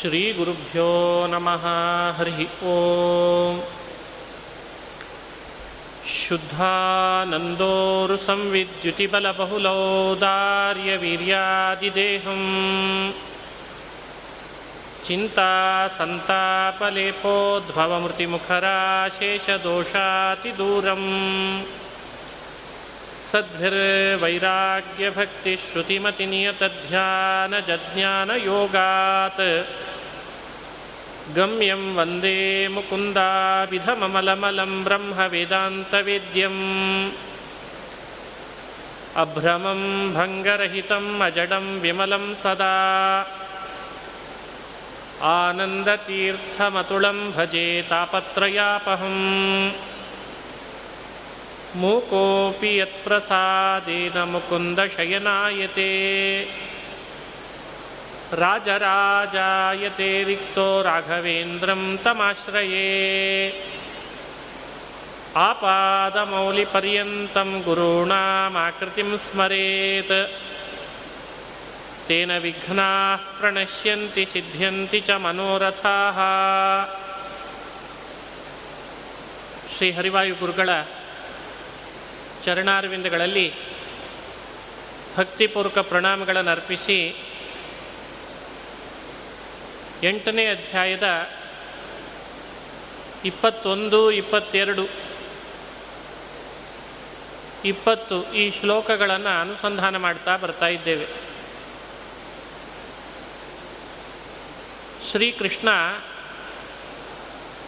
ಶ್ರೀ ಗುರುಭ್ಯೋ ನಮಃ ಹರಿ ಓಂ ಶುದ್ಧಾನಂದೋರು ಸಂವಿದ್ಯುತಿಬಲಬಹುಲೌದಾರ್ಯವೀರ್ಯಾದಿದೇಹಂ ಚಿಂತಾ ದೂರಂ सद्भिर्वैराग्यभक्तिश्रुतिमतिनियतध्यानजज्ञानयोगात् गम्यं वन्दे मुकुन्दाभिधममलमलं ब्रह्मवेदान्तवेद्यम् अभ्रमं भङ्गरहितम् अजडं विमलं सदा आनन्दतीर्थमतुलं भजे तापत्रयापहम् ಮೂಕೋಪಿ ಯತ್ಪ್ರಸಾದೇನ ಮುಕುಂದಶಯನಾಯತೆ ರಾಜರಾಜಾಯತೆ ರಿಕ್ತೋ ರಾಘವೇಂದ್ರಂ ತಮಾಶ್ರಯೇ. ಆಪಾದಮೌಲಿಪರ್ಯಂತಂ ಗುರುಣಾಮಾಕೃತಿಂ ಸ್ಮರೇತ್. ತೇನ ವಿಘ್ನಾ ಪ್ರಣಶ್ಯಂತಿ ಸಿದ್ಧ್ಯಂತಿ ಚ ಮನೋರಥಾಃ. ಶ್ರೀ ಹರಿವಾಯು ಗುರುಗಳ ಚರಣಾರವಿಂದಗಳಲ್ಲಿ ಭಕ್ತಿಪೂರ್ವಕ ಪ್ರಣಾಮಗಳನ್ನು ಅರ್ಪಿಸಿ ಎಂಟನೇ ಅಧ್ಯಾಯದ ಇಪ್ಪತ್ತೊಂದು, ಇಪ್ಪತ್ತೆರಡು, ಇಪ್ಪತ್ತು ಈ ಶ್ಲೋಕಗಳನ್ನು ಅನುಸಂಧಾನ ಮಾಡ್ತಾ ಬರ್ತಾ ಇದ್ದೇವೆ. ಶ್ರೀಕೃಷ್ಣ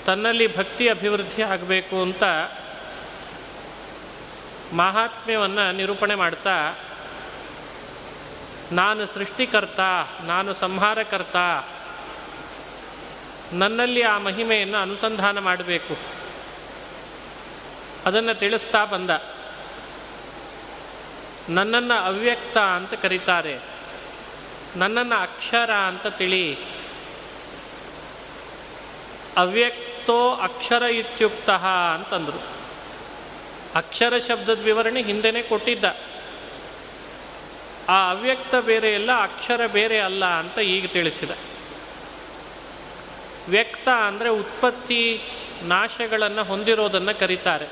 ತನ್ನಲ್ಲಿ ಭಕ್ತಿ ಅಭಿವೃದ್ಧಿ ಆಗಬೇಕು ಅಂತ ಮಹಾತ್ಮ್ಯವನ್ನು ನಿರೂಪಣೆ ಮಾಡ್ತಾ, ನಾನು ಸೃಷ್ಟಿಕರ್ತ, ನಾನು ಸಂಹಾರಕರ್ತ, ನನ್ನಲ್ಲಿ ಆ ಮಹಿಮೆಯನ್ನು ಅನುಸಂಧಾನ ಮಾಡಬೇಕು. ಅದನ್ನು ತಿಳಿಸ್ತಾ ಬಂದ. ನನ್ನನ್ನು ಅವ್ಯಕ್ತ ಅಂತ ಕರೀತಾರೆ, ನನ್ನನ್ನು ಅಕ್ಷರ ಅಂತ ತಿಳಿ, ಅವ್ಯಕ್ತೋ ಅಕ್ಷರ ಇತ್ಯುಕ್ತ ಅಂತಂದರು. ಅಕ್ಷರ ಶಬ್ದದ ವಿವರಣೆ ಹಿಂದೆನೇ ಕೊಟ್ಟಿದ್ದ. ಆ ಅವ್ಯಕ್ತ ಬೇರೆ ಅಲ್ಲ ಅಕ್ಷರ ಬೇರೆ ಅಲ್ಲ ಅಂತ ಈಗ ತಿಳಿಸಿದ. ವ್ಯಕ್ತ ಅಂದರೆ ಉತ್ಪತ್ತಿ ನಾಶಗಳನ್ನು ಹೊಂದಿರೋದನ್ನು ಕರೀತಾರೆ.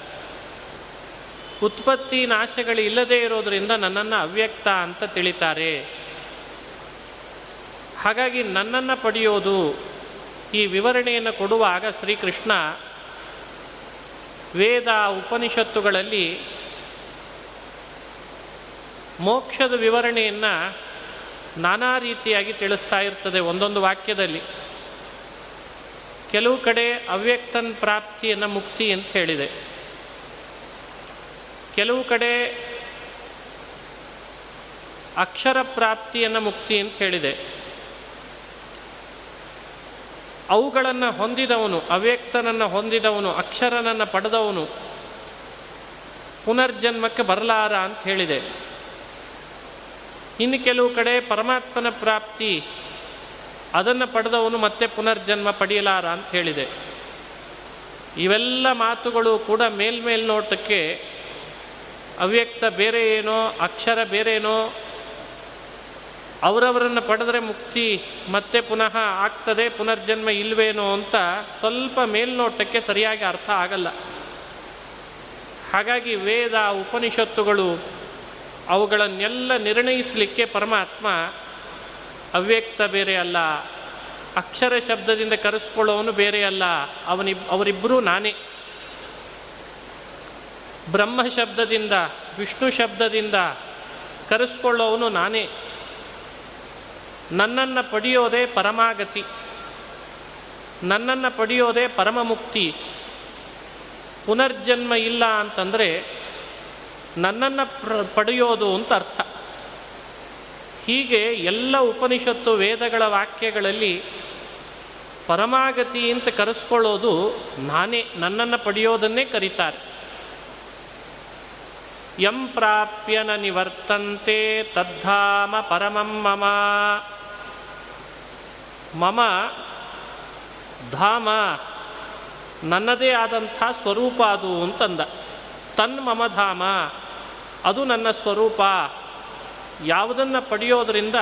ಉತ್ಪತ್ತಿ ನಾಶಗಳು ಇಲ್ಲದೇ ಇರೋದರಿಂದ ನನ್ನನ್ನು ಅವ್ಯಕ್ತ ಅಂತ ತಿಳಿತಾರೆ. ಹಾಗಾಗಿ ನನ್ನನ್ನು ಪಡೆಯೋದು ಈ ವಿವರಣೆಯನ್ನು ಕೊಡುವಾಗ ಶ್ರೀಕೃಷ್ಣ ವೇದ ಉಪನಿಷತ್ತುಗಳಲ್ಲಿ ಮೋಕ್ಷದ ವಿವರಣೆಯನ್ನು ನಾನಾ ರೀತಿಯಾಗಿ ತಿಳಿಸ್ತಾ ಇರ್ತದೆ ಒಂದೊಂದು ವಾಕ್ಯದಲ್ಲಿ. ಕೆಲವು ಕಡೆ ಅವ್ಯಕ್ತನ್ ಪ್ರಾಪ್ತಿಯನ್ನು ಮುಕ್ತಿ ಅಂತ ಹೇಳಿದೆ. ಕೆಲವು ಕಡೆ ಅಕ್ಷರ ಪ್ರಾಪ್ತಿಯನ್ನು ಮುಕ್ತಿ ಅಂತ ಹೇಳಿದೆ. ಅವುಗಳನ್ನು ಹೊಂದಿದವನು, ಅವ್ಯಕ್ತನನ್ನು ಹೊಂದಿದವನು, ಅಕ್ಷರನನ್ನು ಪಡೆದವನು ಪುನರ್ಜನ್ಮಕ್ಕೆ ಬರಲಾರ ಅಂತ ಹೇಳಿದೆ. ಇನ್ನು ಕೆಲವು ಕಡೆ ಪರಮಾತ್ಮನ ಪ್ರಾಪ್ತಿ ಅದನ್ನು ಪಡೆದವನು ಮತ್ತೆ ಪುನರ್ಜನ್ಮ ಪಡೆಯಲಾರ ಅಂತ ಹೇಳಿದೆ. ಇವೆಲ್ಲ ಮಾತುಗಳು ಕೂಡ ಮೇಲ್ಮೇಲ್ನೋಟಕ್ಕೆ ಅವ್ಯಕ್ತ ಬೇರೆ ಏನೋ, ಅಕ್ಷರ ಬೇರೇನೋ ಅವರವರನ್ನು ಪಡೆದರೆ ಮುಕ್ತಿ ಮತ್ತೆ ಪುನಃ ಆಗ್ತದೆ, ಪುನರ್ಜನ್ಮ ಇಲ್ವೇನೋ ಅಂತ ಸ್ವಲ್ಪ ಮೇಲ್ನೋಟಕ್ಕೆ ಸರಿಯಾಗಿ ಅರ್ಥ ಆಗಲ್ಲ. ಹಾಗಾಗಿ ವೇದ, ಉಪನಿಷತ್ತುಗಳು ಅವುಗಳನ್ನೆಲ್ಲ ನಿರ್ಣಯಿಸಲಿಕ್ಕೆ ಪರಮಾತ್ಮ ಅವ್ಯಕ್ತ ಬೇರೆ ಅಲ್ಲ, ಅಕ್ಷರ ಶಬ್ದದಿಂದ ಕರೆಸ್ಕೊಳ್ಳೋನು ಬೇರೆ ಅಲ್ಲ ಅವನಿ ಅವರಿಬ್ಬರೂ ನಾನೇ. ಬ್ರಹ್ಮ ಶಬ್ದದಿಂದ, ವಿಷ್ಣು ಶಬ್ದದಿಂದ ಕರೆಸ್ಕೊಳ್ಳೋವನು ನಾನೇ. ನನ್ನನ್ನು ಪಡೆಯೋದೇ ಪರಮಾಗತಿ. ನನ್ನನ್ನು ಪಡೆಯೋದೇ ಪರಮ ಮುಕ್ತಿ ಪುನರ್ಜನ್ಮ ಇಲ್ಲ ಅಂತಂದರೆ ನನ್ನನ್ನು ಪ್ರ ಪಡೆಯೋದು ಅಂತ ಅರ್ಥ. ಹೀಗೆ ಎಲ್ಲ ಉಪನಿಷತ್ತು ವೇದಗಳ ವಾಕ್ಯಗಳಲ್ಲಿ ಪರಮಾಗತಿ ಅಂತ ಕರೆಸ್ಕೊಳ್ಳೋದು ನಾನೇ, ನನ್ನನ್ನು ಪಡೆಯೋದನ್ನೇ ಕರೀತಾರೆ. ಯಂ ಪ್ರಾಪ್ಯನ ನಿವರ್ತಂತೆ ತದ್ಧಾಮ ಪರಮಂ ಮಮ. ಮಮ ಧಾಮ ನನ್ನದೇ ಆದಂಥ ಸ್ವರೂಪ ಅದು ಅಂತಂದ. ತನ್ ಮಮ ಧಾಮ, ಅದು ನನ್ನ ಸ್ವರೂಪ. ಯಾವುದನ್ನು ಪಡೆಯೋದರಿಂದ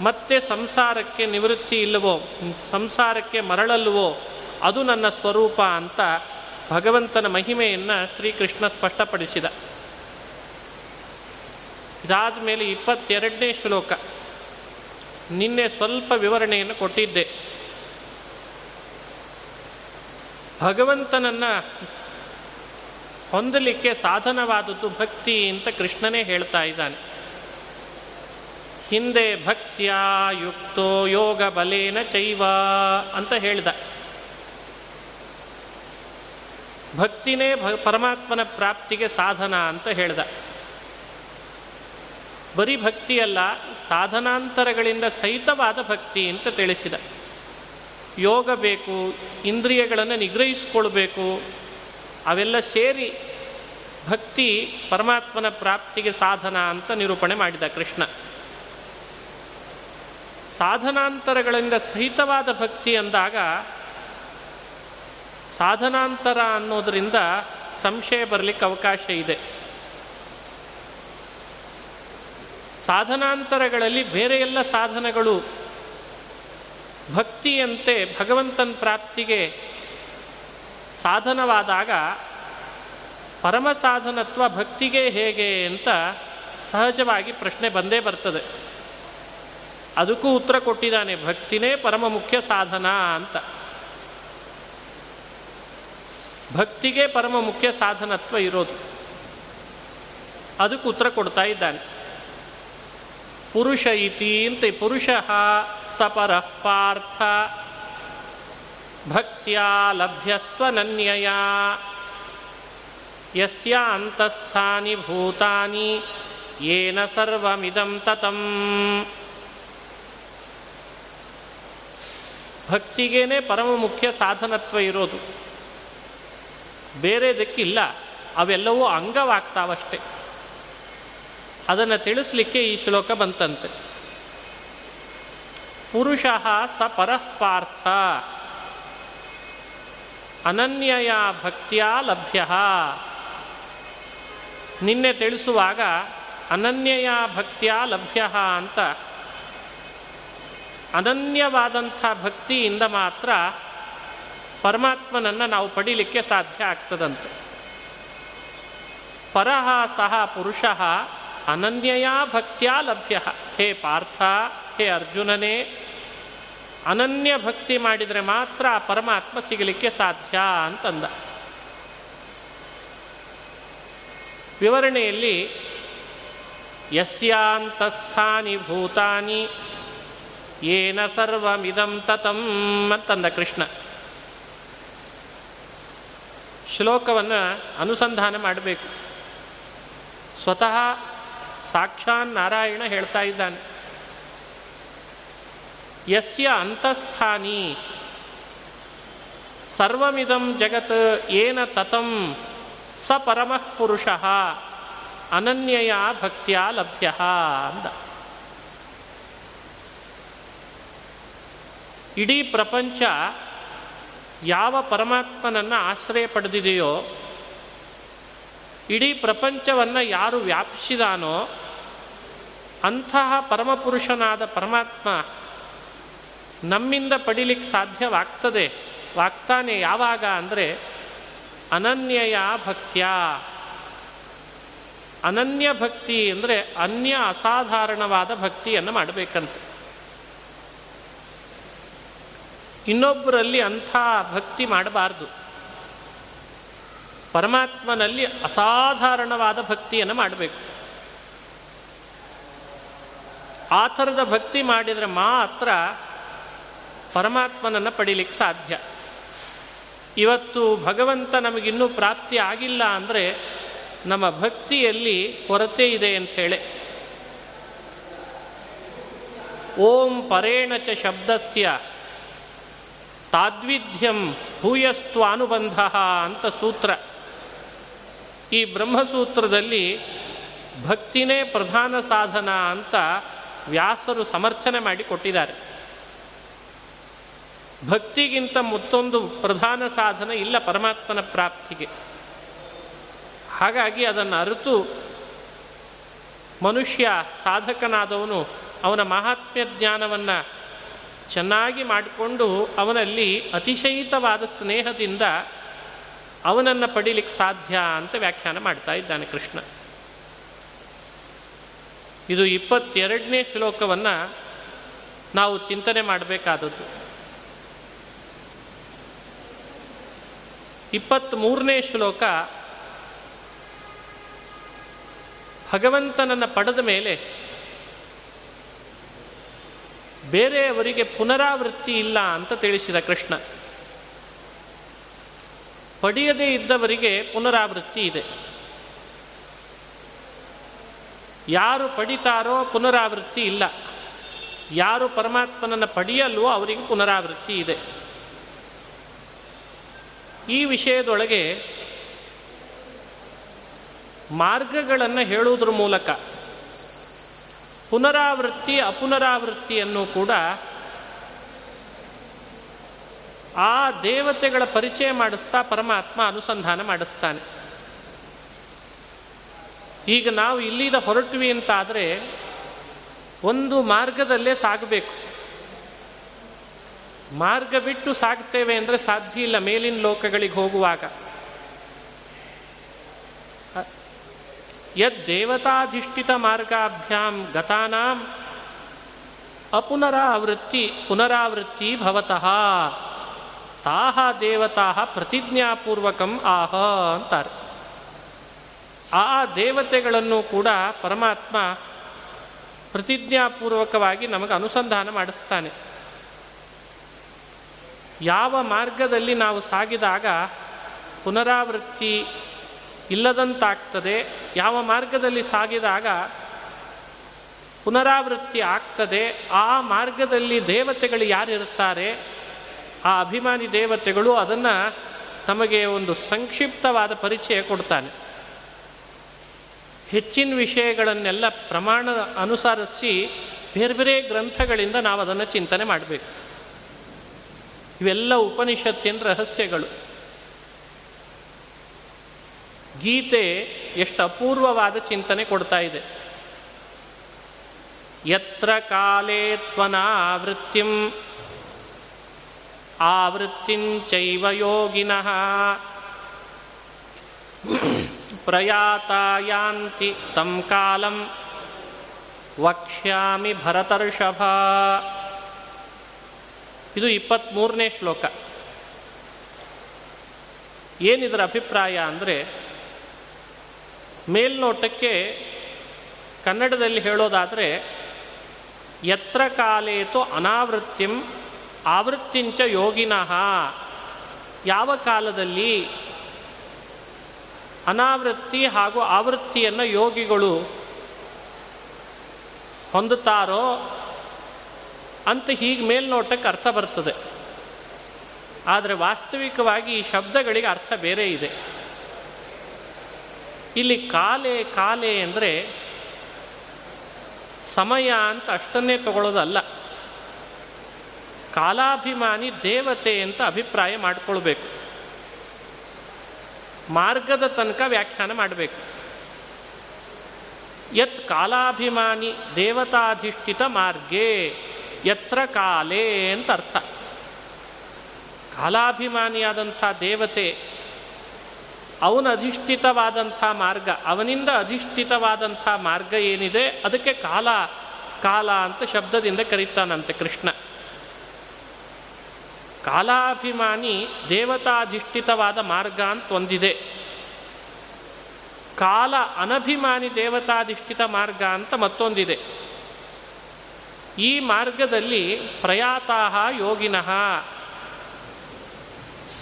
ಮತ್ತೆ ಸಂಸಾರಕ್ಕೆ ನಿವೃತ್ತಿ ಇಲ್ಲವೋ, ಸಂಸಾರಕ್ಕೆ ಮರಳಲ್ವೋ, ಅದು ನನ್ನ ಸ್ವರೂಪ ಅಂತ ಭಗವಂತನ ಮಹಿಮೆಯನ್ನು ಶ್ರೀಕೃಷ್ಣ ಸ್ಪಷ್ಟಪಡಿಸಿದ. ಇದಾದ ಮೇಲೆ ಇಪ್ಪತ್ತೆರಡನೇ ಶ್ಲೋಕ. ನಿನ್ನೆ ಸ್ವಲ್ಪ ವಿವರಣೆಯನ್ನು ಕೊಟ್ಟಿದ್ದೆ. ಭಗವಂತನನ್ನು ಹೊಂದಲಿಕ್ಕೆ ಸಾಧನವಾದದ್ದು ಭಕ್ತಿ ಅಂತ ಕೃಷ್ಣನೇ ಹೇಳ್ತಾ ಇದ್ದಾನೆ. ಹಿಂದೆ ಭಕ್ತಿಯ ಯುಕ್ತೋ ಯೋಗ ಬಲೇನ ಚೈವ ಅಂತ ಹೇಳಿದ. ಭಕ್ತಿನೇ ಪರಮಾತ್ಮನ ಪ್ರಾಪ್ತಿಗೆ ಸಾಧನ ಅಂತ ಹೇಳ್ದ. ಬರೀ ಭಕ್ತಿಯಲ್ಲ ಸಾಧನಾಂತರಗಳಿಂದ ಸಹಿತವಾದ ಭಕ್ತಿ ಅಂತ ತಿಳಿಸಿದ. ಯೋಗ ಬೇಕು, ಇಂದ್ರಿಯಗಳನ್ನು ನಿಗ್ರಹಿಸಿಕೊಳ್ಬೇಕು, ಅವೆಲ್ಲ ಸೇರಿ ಭಕ್ತಿ ಪರಮಾತ್ಮನ ಪ್ರಾಪ್ತಿಗೆ ಸಾಧನ ಅಂತ ನಿರೂಪಣೆ ಮಾಡಿದ ಕೃಷ್ಣ. ಸಾಧನಾಂತರಗಳಿಂದ ಸಹಿತವಾದ ಭಕ್ತಿ ಅಂದಾಗ ಸಾಧನಾಂತರ ಅನ್ನೋದರಿಂದ ಸಂಶಯ ಬರಲಿಕ್ಕೆ ಅವಕಾಶ ಇದೆ. ಸಾಧನಾಂತರಗಳಲ್ಲಿ ಬೇರೆ ಎಲ್ಲ ಸಾಧನಗಳು ಭಕ್ತಿಯಂತೆ ಭಗವಂತನ ಪ್ರಾಪ್ತಿಗೆ ಸಾಧನವಾದಾಗ ಪರಮ ಸಾಧನತ್ವ ಭಕ್ತಿಗೆ ಹೇಗೆ ಅಂತ ಸಹಜವಾಗಿ ಪ್ರಶ್ನೆ ಬಂದೇ ಬರ್ತದೆ. ಅದಕ್ಕೂ ಉತ್ತರ ಕೊಟ್ಟಿದ್ದಾನೆ, ಭಕ್ತಿನೇ ಪರಮ ಮುಖ್ಯ ಸಾಧನ ಅಂತ. ಭಕ್ತಿಗೆ ಪರಮ ಮುಖ್ಯ ಸಾಧನತ್ವ ಇರೋದು. ಅದಕ್ಕೆ ಉತ್ತರ ಕೊಡ್ತಾ ಇದ್ದಾನೆ. ಪುರುಷ ಇತಿ ಅಂತ ಪುರುಷ ಸಪರ ಪಾರ್ಥ. ಭಕ್ತಿಯ ಲಭ್ಯಸ್ತ್ವನನ್ಯಯ ಯಸ್ಯ ಅಂತಸ್ಥಾನಿ ಭೂತಾನಿ ಏನ ಸರ್ವಮಿದಂ ತತಂ. ಭಕ್ತಿಗೇನೆ ಪರಮ ಮುಖ್ಯ ಸಾಧನತ್ವ ಇರೋದು. ಬೇರೆದಕ್ಕಿಲ್ಲ ಅವೆಲ್ಲವೂ ಅಂಗವಾಗ್ತಾವಷ್ಟೆ. ಅದನ್ನು ತಿಳಿಸ್ಲಿಕ್ಕೆ ಈ ಶ್ಲೋಕ ಬಂತಂತೆ. ಪುರುಷ ಸ ಪರಃಪಾರ್ಥ ಅನನ್ಯಯ ಭಕ್ತಿಯ ಲಭ್ಯ. ನಿನ್ನೆ ತಿಳಿಸುವಾಗ ಅನನ್ಯಯ ಭಕ್ತಿಯ ಲಭ್ಯ ಅಂತ. ಅನನ್ಯವಾದಂಥ ಭಕ್ತಿಯಿಂದ ಮಾತ್ರ ಪರಮಾತ್ಮನನ್ನು ನಾವು ಪಡೀಲಿಕ್ಕೆ ಸಾಧ್ಯ ಆಗ್ತದಂತೆ. ಪರಹ ಸಹ ಪುರುಷ ಅನನ್ಯಯ ಭಕ್ತಿಯ ಲಭ್ಯ. ಹೇ ಪಾರ್ಥ, ಹೇ ಅರ್ಜುನನೇ, ಅನನ್ಯ ಭಕ್ತಿ ಮಾಡಿದರೆ ಮಾತ್ರ ಆ ಪರಮಾತ್ಮ ಸಿಗಲಿಕ್ಕೆ ಸಾಧ್ಯ ಅಂತಂದ. ವಿವರಣೆಯಲ್ಲಿ ಯಸ್ಯಾಂತಸ್ಥಾನಿ ಭೂತಾನಿ, ಏನ ಸರ್ವಮಿದಂ ತತಂ ಅಂತಂದ ಕೃಷ್ಣ. ಶ್ಲೋಕವನ್ನು ಅನುಸಂಧಾನ ಮಾಡಬೇಕು. ಸ್ವತಃ ಸಾಕ್ಷಾನ್ ನಾರಾಯಣ ಹೇಳ್ತಾ ಇದ್ದಾನೆ. ಯಸ್ಯ ಅಂತಸ್ಥಾನಿ. ಸರ್ವಮಿದಂ ಜಗತ್ ಏನ ತತಂ ಸ ಪರಮಃ ಪುರುಷ ಅನನ್ಯಯ ಭಕ್ತಿಯ ಲಭ್ಯ ಅಂದ. ಇಡೀ ಪ್ರಪಂಚ ಯಾವ ಪರಮಾತ್ಮನನ್ನು ಆಶ್ರಯ ಪಡೆದಿದೆಯೋ ಇಡೀ ಪ್ರಪಂಚವನ್ನು ಯಾರು ವ್ಯಾಪಿಸಿದಾನೋ ಅಂತಹ ಪರಮಪುರುಷನಾದ ಪರಮಾತ್ಮ ನಮ್ಮಿಂದ ಪಡಿಲಿಕ್ಕೆ ಸಾಧ್ಯವಾಗ್ತದೆ. ವಾಗ್ತಾನೆ ಯಾವಾಗ ಅಂದರೆ, ಅನನ್ಯಯ ಭಕ್ತ್ಯ. ಅನನ್ಯ ಭಕ್ತಿ ಅಂದರೆ ಅನ್ಯ ಅಸಾಧಾರಣವಾದ ಭಕ್ತಿಯನ್ನು ಮಾಡಬೇಕಂತೆ. ಇನ್ನೊಬ್ಬರಲ್ಲಿ ಅಂಥ ಭಕ್ತಿ ಮಾಡಬಾರ್ದು. ಪರಮಾತ್ಮನಲ್ಲಿ ಅಸಾಧಾರಣವಾದ ಭಕ್ತಿಯನ್ನು ಮಾಡಬೇಕು. ಆ ಥರದ ಭಕ್ತಿ ಮಾಡಿದರೆ ಮಾತ್ರ ಪರಮಾತ್ಮನನ್ನು ಪಡೀಲಿಕ್ಕೆ ಸಾಧ್ಯ. ಇವತ್ತು ಭಗವಂತ ನಮಗಿನ್ನೂ ಪ್ರಾಪ್ತಿ ಆಗಿಲ್ಲ ಅಂದರೆ ನಮ್ಮ ಭಕ್ತಿಯಲ್ಲಿ ಕೊರತೆ ಇದೆ ಅಂಥೇಳಿ ಓಂ ಪರೇಣ ಚ ಶಬ್ದಸ್ಯ ತಾದ್ವಿಧ್ಯಂ ಭೂಯಸ್ತ್ವಾನುಬಂಧ ಅಂತ ಸೂತ್ರ. ಈ ಬ್ರಹ್ಮಸೂತ್ರದಲ್ಲಿ ಭಕ್ತಿನೇ ಪ್ರಧಾನ ಸಾಧನ ಅಂತ ವ್ಯಾಸರು ಸಮರ್ಥನೆ ಮಾಡಿ ಕೊಟ್ಟಿದ್ದಾರೆ. ಭಕ್ತಿಗಿಂತ ಮತ್ತೊಂದು ಪ್ರಧಾನ ಸಾಧನ ಇಲ್ಲ ಪರಮಾತ್ಮನ ಪ್ರಾಪ್ತಿಗೆ. ಹಾಗಾಗಿ ಅದನ್ನು ಅರಿತು ಮನುಷ್ಯ ಸಾಧಕನಾದವನು ಅವನ ಮಹಾತ್ಮ್ಯ ಜ್ಞಾನವನ್ನು ಚೆನ್ನಾಗಿ ಮಾಡಿಕೊಂಡು ಅವನಲ್ಲಿ ಅತಿಶಯಿತವಾದ ಸ್ನೇಹದಿಂದ ಅವನನ್ನು ಪಡೀಲಿಕ್ಕೆ ಸಾಧ್ಯ ಅಂತ ವ್ಯಾಖ್ಯಾನ ಮಾಡ್ತಾ ಇದ್ದಾನೆ ಕೃಷ್ಣ. ಇದು ಇಪ್ಪತ್ತೆರಡನೇ ಶ್ಲೋಕವನ್ನು ನಾವು ಚಿಂತನೆ ಮಾಡಬೇಕಾದದ್ದು. ಇಪ್ಪತ್ತ್ಮೂರನೇ ಶ್ಲೋಕ, ಭಗವಂತನನ್ನು ಪಡೆದ ಮೇಲೆ ಬೇರೆಯವರಿಗೆ ಪುನರಾವೃತ್ತಿ ಇಲ್ಲ ಅಂತ ತಿಳಿಸಿದ ಕೃಷ್ಣ. ಪಡೆಯದೇ ಇದ್ದವರಿಗೆ ಪುನರಾವೃತ್ತಿ ಇದೆ. ಯಾರು ಪಡಿತಾರೋ ಪುನರಾವೃತ್ತಿ ಇಲ್ಲ. ಯಾರು ಪರಮಾತ್ಮನನ್ನು ಪಡೆಯಲ್ವೋ ಅವರಿಗೆ ಪುನರಾವೃತ್ತಿ ಇದೆ. ಈ ವಿಷಯದೊಳಗೆ ಮಾರ್ಗಗಳನ್ನು ಹೇಳುವುದ್ರ ಮೂಲಕ ಪುನರಾವೃತ್ತಿ, ಅಪುನರಾವೃತ್ತಿಯನ್ನು ಕೂಡ ಆ ದೇವತೆಗಳ ಪರಿಚಯ ಮಾಡಿಸ್ತಾ ಪರಮಾತ್ಮ ಅನುಸಂಧಾನ ಮಾಡಿಸ್ತಾನೆ. ಈಗ ನಾವು ಇಲ್ಲಿದ ಹೊರಟ್ವಿ ಅಂತಾದರೆ ಒಂದು ಮಾರ್ಗದಲ್ಲೇ ಸಾಗಬೇಕು. ಮಾರ್ಗ ಬಿಟ್ಟು ಸಾಗ್ತೇವೆ ಅಂದರೆ ಸಾಧ್ಯ ಇಲ್ಲ ಮೇಲಿನ ಲೋಕಗಳಿಗೆ ಹೋಗುವಾಗ. ಯದ್ದೇವತಾಧಿಷ್ಠಿತ ಮಾರ್ಗಾಭ್ಯಾಂ ಗತಾನಾಂ ಅಪುನರಾವೃತ್ತಿ ಪುನರಾವೃತ್ತಿ ಭವತಃ. ತಾಹ ದೇವತಾ ಪ್ರತಿಜ್ಞಾಪೂರ್ವಕಂ ಆಹ ಅಂತಾರೆ. ಆ ದೇವತೆಗಳನ್ನು ಕೂಡ ಪರಮಾತ್ಮ ಪ್ರತಿಜ್ಞಾಪೂರ್ವಕವಾಗಿ ನಮಗೆ ಅನುಸಂಧಾನ ಮಾಡಿಸ್ತಾನೆ. ಯಾವ ಮಾರ್ಗದಲ್ಲಿ ನಾವು ಸಾಗಿದಾಗ ಪುನರಾವೃತ್ತಿ ಇಲ್ಲದಂತಾಗ್ತದೆ, ಯಾವ ಮಾರ್ಗದಲ್ಲಿ ಸಾಗಿದಾಗ ಪುನರಾವೃತ್ತಿ ಆಗ್ತದೆ, ಆ ಮಾರ್ಗದಲ್ಲಿ ದೇವತೆಗಳು ಯಾರಿರುತ್ತಾರೆ ಆ ಅಭಿಮಾನಿ ದೇವತೆಗಳು ಅದನ್ನು ನಮಗೆ ಒಂದು ಸಂಕ್ಷಿಪ್ತವಾದ ಪರಿಚಯ ಕೊಡ್ತಾನೆ. ಹೆಚ್ಚಿನ ವಿಷಯಗಳನ್ನೆಲ್ಲ ಪ್ರಮಾಣ ಅನುಸರಿಸಿ ಬೇರೆ ಬೇರೆ ಗ್ರಂಥಗಳಿಂದ ನಾವು ಅದನ್ನು ಚಿಂತನೆ ಮಾಡಬೇಕು. ಇವೆಲ್ಲ ಉಪನಿಷತ್ತಿನ ರಹಸ್ಯಗಳು. ಗೀತೆ ಎಷ್ಟು ಅಪೂರ್ವವಾದ ಚಿಂತನೆ ಕೊಡ್ತಾ ಇದೆ. ಯತ್ರ ಕಾಲೇ ತ್ವನಾವೃತ್ತಿಂ ಆವೃತ್ತಿಂಚೈವ ಯೋಗಿನಃ. ಪ್ರಯಾತಾಯಾಂತಿ ತಂ ಕಾಲಂ ವಕ್ಷ್ಯಾಮಿ ಭರತರ್ಷಭ. ಇದು ಇಪ್ಪತ್ತ್ಮೂರನೇ ಶ್ಲೋಕ. ಏನಿದರ ಅಭಿಪ್ರಾಯ ಅಂದರೆ ಮೇಲ್ನೋಟಕ್ಕೆ ಕನ್ನಡದಲ್ಲಿ ಹೇಳೋದಾದರೆ, ಯತ್ರ ಕಾಲೇತು ಅನಾವೃತ್ತಿಂ ಆವೃತ್ತಿಂಚ ಯೋಗಿನಃ. ಯಾವ ಕಾಲದಲ್ಲಿ ಅನಾವೃತ್ತಿ ಹಾಗೂ ಆವೃತ್ತಿಯನ್ನು ಯೋಗಿಗಳು ಹೊಂದುತ್ತಾರೋ ಅಂತ ಹೀಗೆ ಮೇಲ್ನೋಟಕ್ಕೆ ಅರ್ಥ ಬರ್ತದೆ. ಆದರೆ ವಾಸ್ತವಿಕವಾಗಿ ಈ ಶಬ್ದಗಳಿಗೆ ಅರ್ಥ ಬೇರೆ ಇದೆ. ಇಲ್ಲಿ ಕಾಲೆ ಕಾಲೆ ಅಂದರೆ ಸಮಯ ಅಂತ ಅಷ್ಟನ್ನೇ ತಗೊಳ್ಳೋದಲ್ಲ ಕಾಲಾಭಿಮಾನಿ ದೇವತೆ ಅಂತ ಅಭಿಪ್ರಾಯ ಮಾಡಿಕೊಳ್ಬೇಕು. ಮಾರ್ಗದ ತನಕ ವ್ಯಾಖ್ಯಾನ ಮಾಡಬೇಕು. ಯತ್ ಕಾಲಾಭಿಮಾನಿ ದೇವತಾಧಿಷ್ಠಿತ ಮಾರ್ಗೇ ಯತ್ರ ಕಾಲೇ ಅಂತ ಅರ್ಥ. ಕಾಲಾಭಿಮಾನಿಯಾದಂಥ ದೇವತೆ ಅವನ ಅಧಿಷ್ಠಿತವಾದಂಥ ಮಾರ್ಗ, ಅವನಿಂದ ಅಧಿಷ್ಠಿತವಾದಂಥ ಮಾರ್ಗ ಏನಿದೆ, ಅದಕ್ಕೆ ಕಾಲ ಕಾಲ ಅಂತ ಶಬ್ದದಿಂದ ಕರೀತಾನಂತೆ ಕೃಷ್ಣ. ಕಾಲಾಭಿಮಾನಿ ದೇವತಾಧಿಷ್ಠಿತವಾದ ಮಾರ್ಗ ಅಂತ ಒಂದಿದೆ. ಕಾಲ ಅನಭಿಮಾನಿ ದೇವತಾಧಿಷ್ಠಿತ ಮಾರ್ಗ ಅಂತ ಮತ್ತೊಂದಿದೆ. ಈ ಮಾರ್ಗದಲ್ಲಿ ಪ್ರಯಾತಃ ಯೋಗಿನಃ.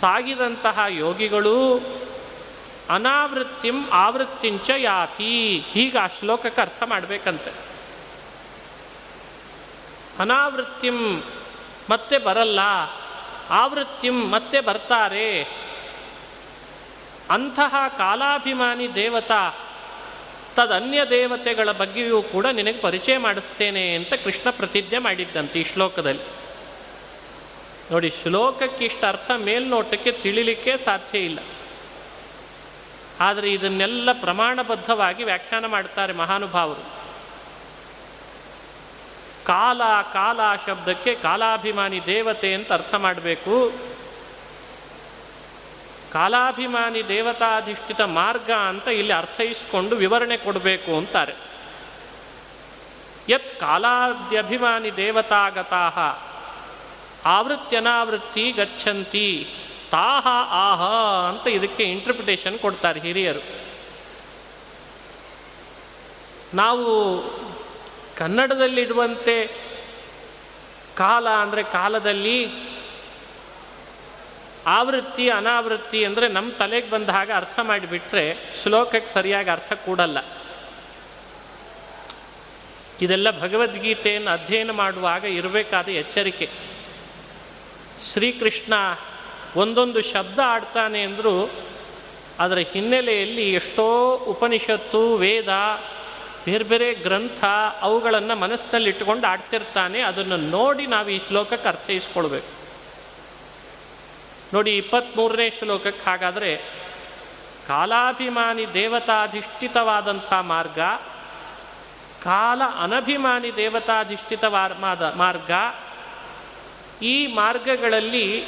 ಸಾಗಿದಂತಹ ಯೋಗಿಗಳು ಅನಾವೃತ್ತಿಂ ಆವೃತ್ತಿಂಚ ಯಾತಿ. ಹೀಗೆ ಆ ಶ್ಲೋಕಕ್ಕೆ ಅರ್ಥ ಮಾಡಬೇಕಂತೆ. ಅನಾವೃತ್ತಿಂ ಮತ್ತೆ ಬರಲ್ಲ. ಆವೃತ್ತಿಂ ಮತ್ತೆ ಬರ್ತಾರೆ. ಅಂತಹ ಕಾಲಾಭಿಮಾನಿ ದೇವತಾ, ತದನ್ಯ ದೇವತೆಗಳ ಬಗ್ಗೆಯೂ ಕೂಡ ನಿನಗೆ ಪರಿಚಯ ಮಾಡಿಸ್ತೇನೆ ಅಂತ ಕೃಷ್ಣ ಪ್ರತಿಜ್ಞೆ ಮಾಡಿದ್ದಂತೆ ಈ ಶ್ಲೋಕದಲ್ಲಿ. ನೋಡಿ, ಶ್ಲೋಕಕ್ಕೆ ಇಷ್ಟು ಅರ್ಥ ಮೇಲ್ನೋಟಕ್ಕೆ ತಿಳಿಲಿಕ್ಕೆ ಸಾಧ್ಯ ಇಲ್ಲ. ಆದರೆ ಇದನ್ನೆಲ್ಲ ಪ್ರಮಾಣಬದ್ಧವಾಗಿ ವ್ಯಾಖ್ಯಾನ ಮಾಡ್ತಾರೆ ಮಹಾನುಭಾವರು. ಕಾಲ ಕಾಲ ಶಬ್ದಕ್ಕೆ ಕಾಲಾಭಿಮಾನಿ ದೇವತೆ ಅಂತ ಅರ್ಥ ಮಾಡಬೇಕು. ಕಾಲಾಭಿಮಾನಿ ದೇವತಾಧಿಷ್ಠಿತ ಮಾರ್ಗ ಅಂತ ಇಲ್ಲಿ ಅರ್ಥೈಸಿಕೊಂಡು ವಿವರಣೆ ಕೊಡಬೇಕು ಅಂತಾರೆ. ಯತ್ ಕಾಲಾದ್ಯಭಿಮಾನಿ ದೇವತಾಗತಾ ಆವೃತ್ಯನಾವೃತ್ತಿ ಗಚ್ಚಂತಿ ತಾಹ ಆಹ ಅಂತ ಇದಕ್ಕೆ ಇಂಟರ್ಪ್ರಿಟೇಷನ್ ಕೊಡ್ತಾರೆ ಹಿರಿಯರು. ನಾವು ಕನ್ನಡದಲ್ಲಿಡುವಂತೆ ಕಾಲ ಅಂದರೆ ಕಾಲದಲ್ಲಿ ಆವೃತ್ತಿ, ಅನಾವೃತ್ತಿ ಅಂದರೆ ನಮ್ಮ ತಲೆಗೆ ಬಂದ ಹಾಗೆ ಅರ್ಥ ಮಾಡಿಬಿಟ್ರೆ ಶ್ಲೋಕಕ್ಕೆ ಸರಿಯಾಗಿ ಅರ್ಥ ಕೂಡಲ್ಲ. ಇದೆಲ್ಲ ಭಗವದ್ಗೀತೆಯನ್ನು ಅಧ್ಯಯನ ಮಾಡುವಾಗ ಇರಬೇಕಾದ ಎಚ್ಚರಿಕೆ. ಶ್ರೀಕೃಷ್ಣ ಒಂದೊಂದು ಶಬ್ದ ಆಡ್ತಾನೆ ಅಂದರೂ ಅದರ ಹಿನ್ನೆಲೆಯಲ್ಲಿ ಎಷ್ಟೋ ಉಪನಿಷತ್ತು, ವೇದ ಬೇರೆ ಬೇರೆ ಗ್ರಂಥ ಅವುಗಳನ್ನು ಮನಸ್ಸಿನಲ್ಲಿ ಇಟ್ಟುಕೊಂಡು ಆಡ್ತಿರ್ತಾನೆ, ಅದನ್ನು ನೋಡಿ ನಾವು ಈ ಶ್ಲೋಕಕ್ಕೆ ಅರ್ಥೈಸ್ಕೊಳ್ಬೇಕು. ನೋಡಿ ಇಪ್ಪತ್ತ್ಮೂರನೇ ಶ್ಲೋಕಕ್ಕೆ ಹಾಗಾದರೆ, ಕಾಲಾಭಿಮಾನಿ ದೇವತಾಧಿಷ್ಠಿತವಾದಂಥ ಮಾರ್ಗ, ಕಾಲ ಅನಭಿಮಾನಿ ದೇವತಾಧಿಷ್ಠಿತವಾದ ಮಾರ್ಗ, ಈ ಮಾರ್ಗಗಳಲ್ಲಿ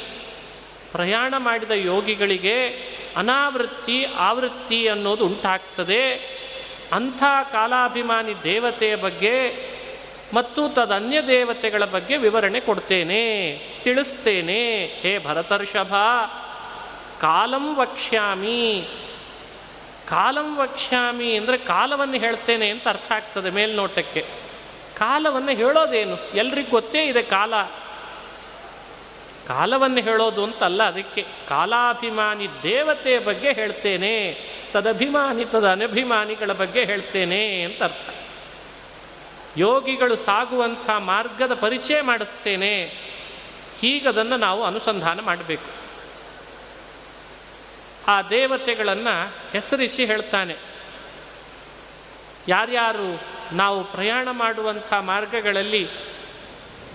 ಪ್ರಯಾಣ ಮಾಡಿದ ಯೋಗಿಗಳಿಗೆ ಅನಾವೃತ್ತಿ, ಆವೃತ್ತಿ ಅನ್ನೋದು ಉಂಟಾಗ್ತದೆ. ಅಂಥ ಕಾಲಾಭಿಮಾನಿ ದೇವತೆಯ ಬಗ್ಗೆ ಮತ್ತು ತದನ್ಯ ದೇವತೆಗಳ ಬಗ್ಗೆ ವಿವರಣೆ ಕೊಡ್ತೇನೆ, ತಿಳಿಸ್ತೇನೆ. ಹೇ ಭರತರ್ಷಭ ಕಾಲಂ ವಕ್ಷ್ಯಾಮಿ ಕಾಲಂ ವಕ್ಷ್ಯಾಮಿ ಅಂದರೆ ಕಾಲವನ್ನು ಹೇಳ್ತೇನೆ ಅಂತ ಅರ್ಥ ಆಗ್ತದೆ ಮೇಲ್ನೋಟಕ್ಕೆ. ಕಾಲವನ್ನು ಹೇಳೋದೇನು? ಎಲ್ರಿಗೂ ಗೊತ್ತೇ ಇದೆ ಕಾಲ. ಕಾಲವನ್ನು ಹೇಳೋದು ಅಂತಲ್ಲ, ಅದಕ್ಕೆ ಕಾಲಾಭಿಮಾನಿ ದೇವತೆಯ ಬಗ್ಗೆ ಹೇಳ್ತೇನೆ. ತದಭಿಮಾನಿ ತದ ಅನಭಿಮಾನಿಗಳ ಬಗ್ಗೆ ಹೇಳ್ತೇನೆ ಅಂತ ಅರ್ಥ. ಯೋಗಿಗಳು ಸಾಗುವಂಥ ಮಾರ್ಗದ ಪರಿಚಯ ಮಾಡಿಸ್ತೇನೆ ಹೀಗದನ್ನು ನಾವು ಅನುಸಂಧಾನ ಮಾಡಬೇಕು. ಆ ದೇವತೆಗಳನ್ನು ಹೆಸರಿಸಿ ಹೇಳ್ತಾನೆ. ಯಾರ್ಯಾರು ನಾವು ಪ್ರಯಾಣ ಮಾಡುವಂಥ ಮಾರ್ಗಗಳಲ್ಲಿ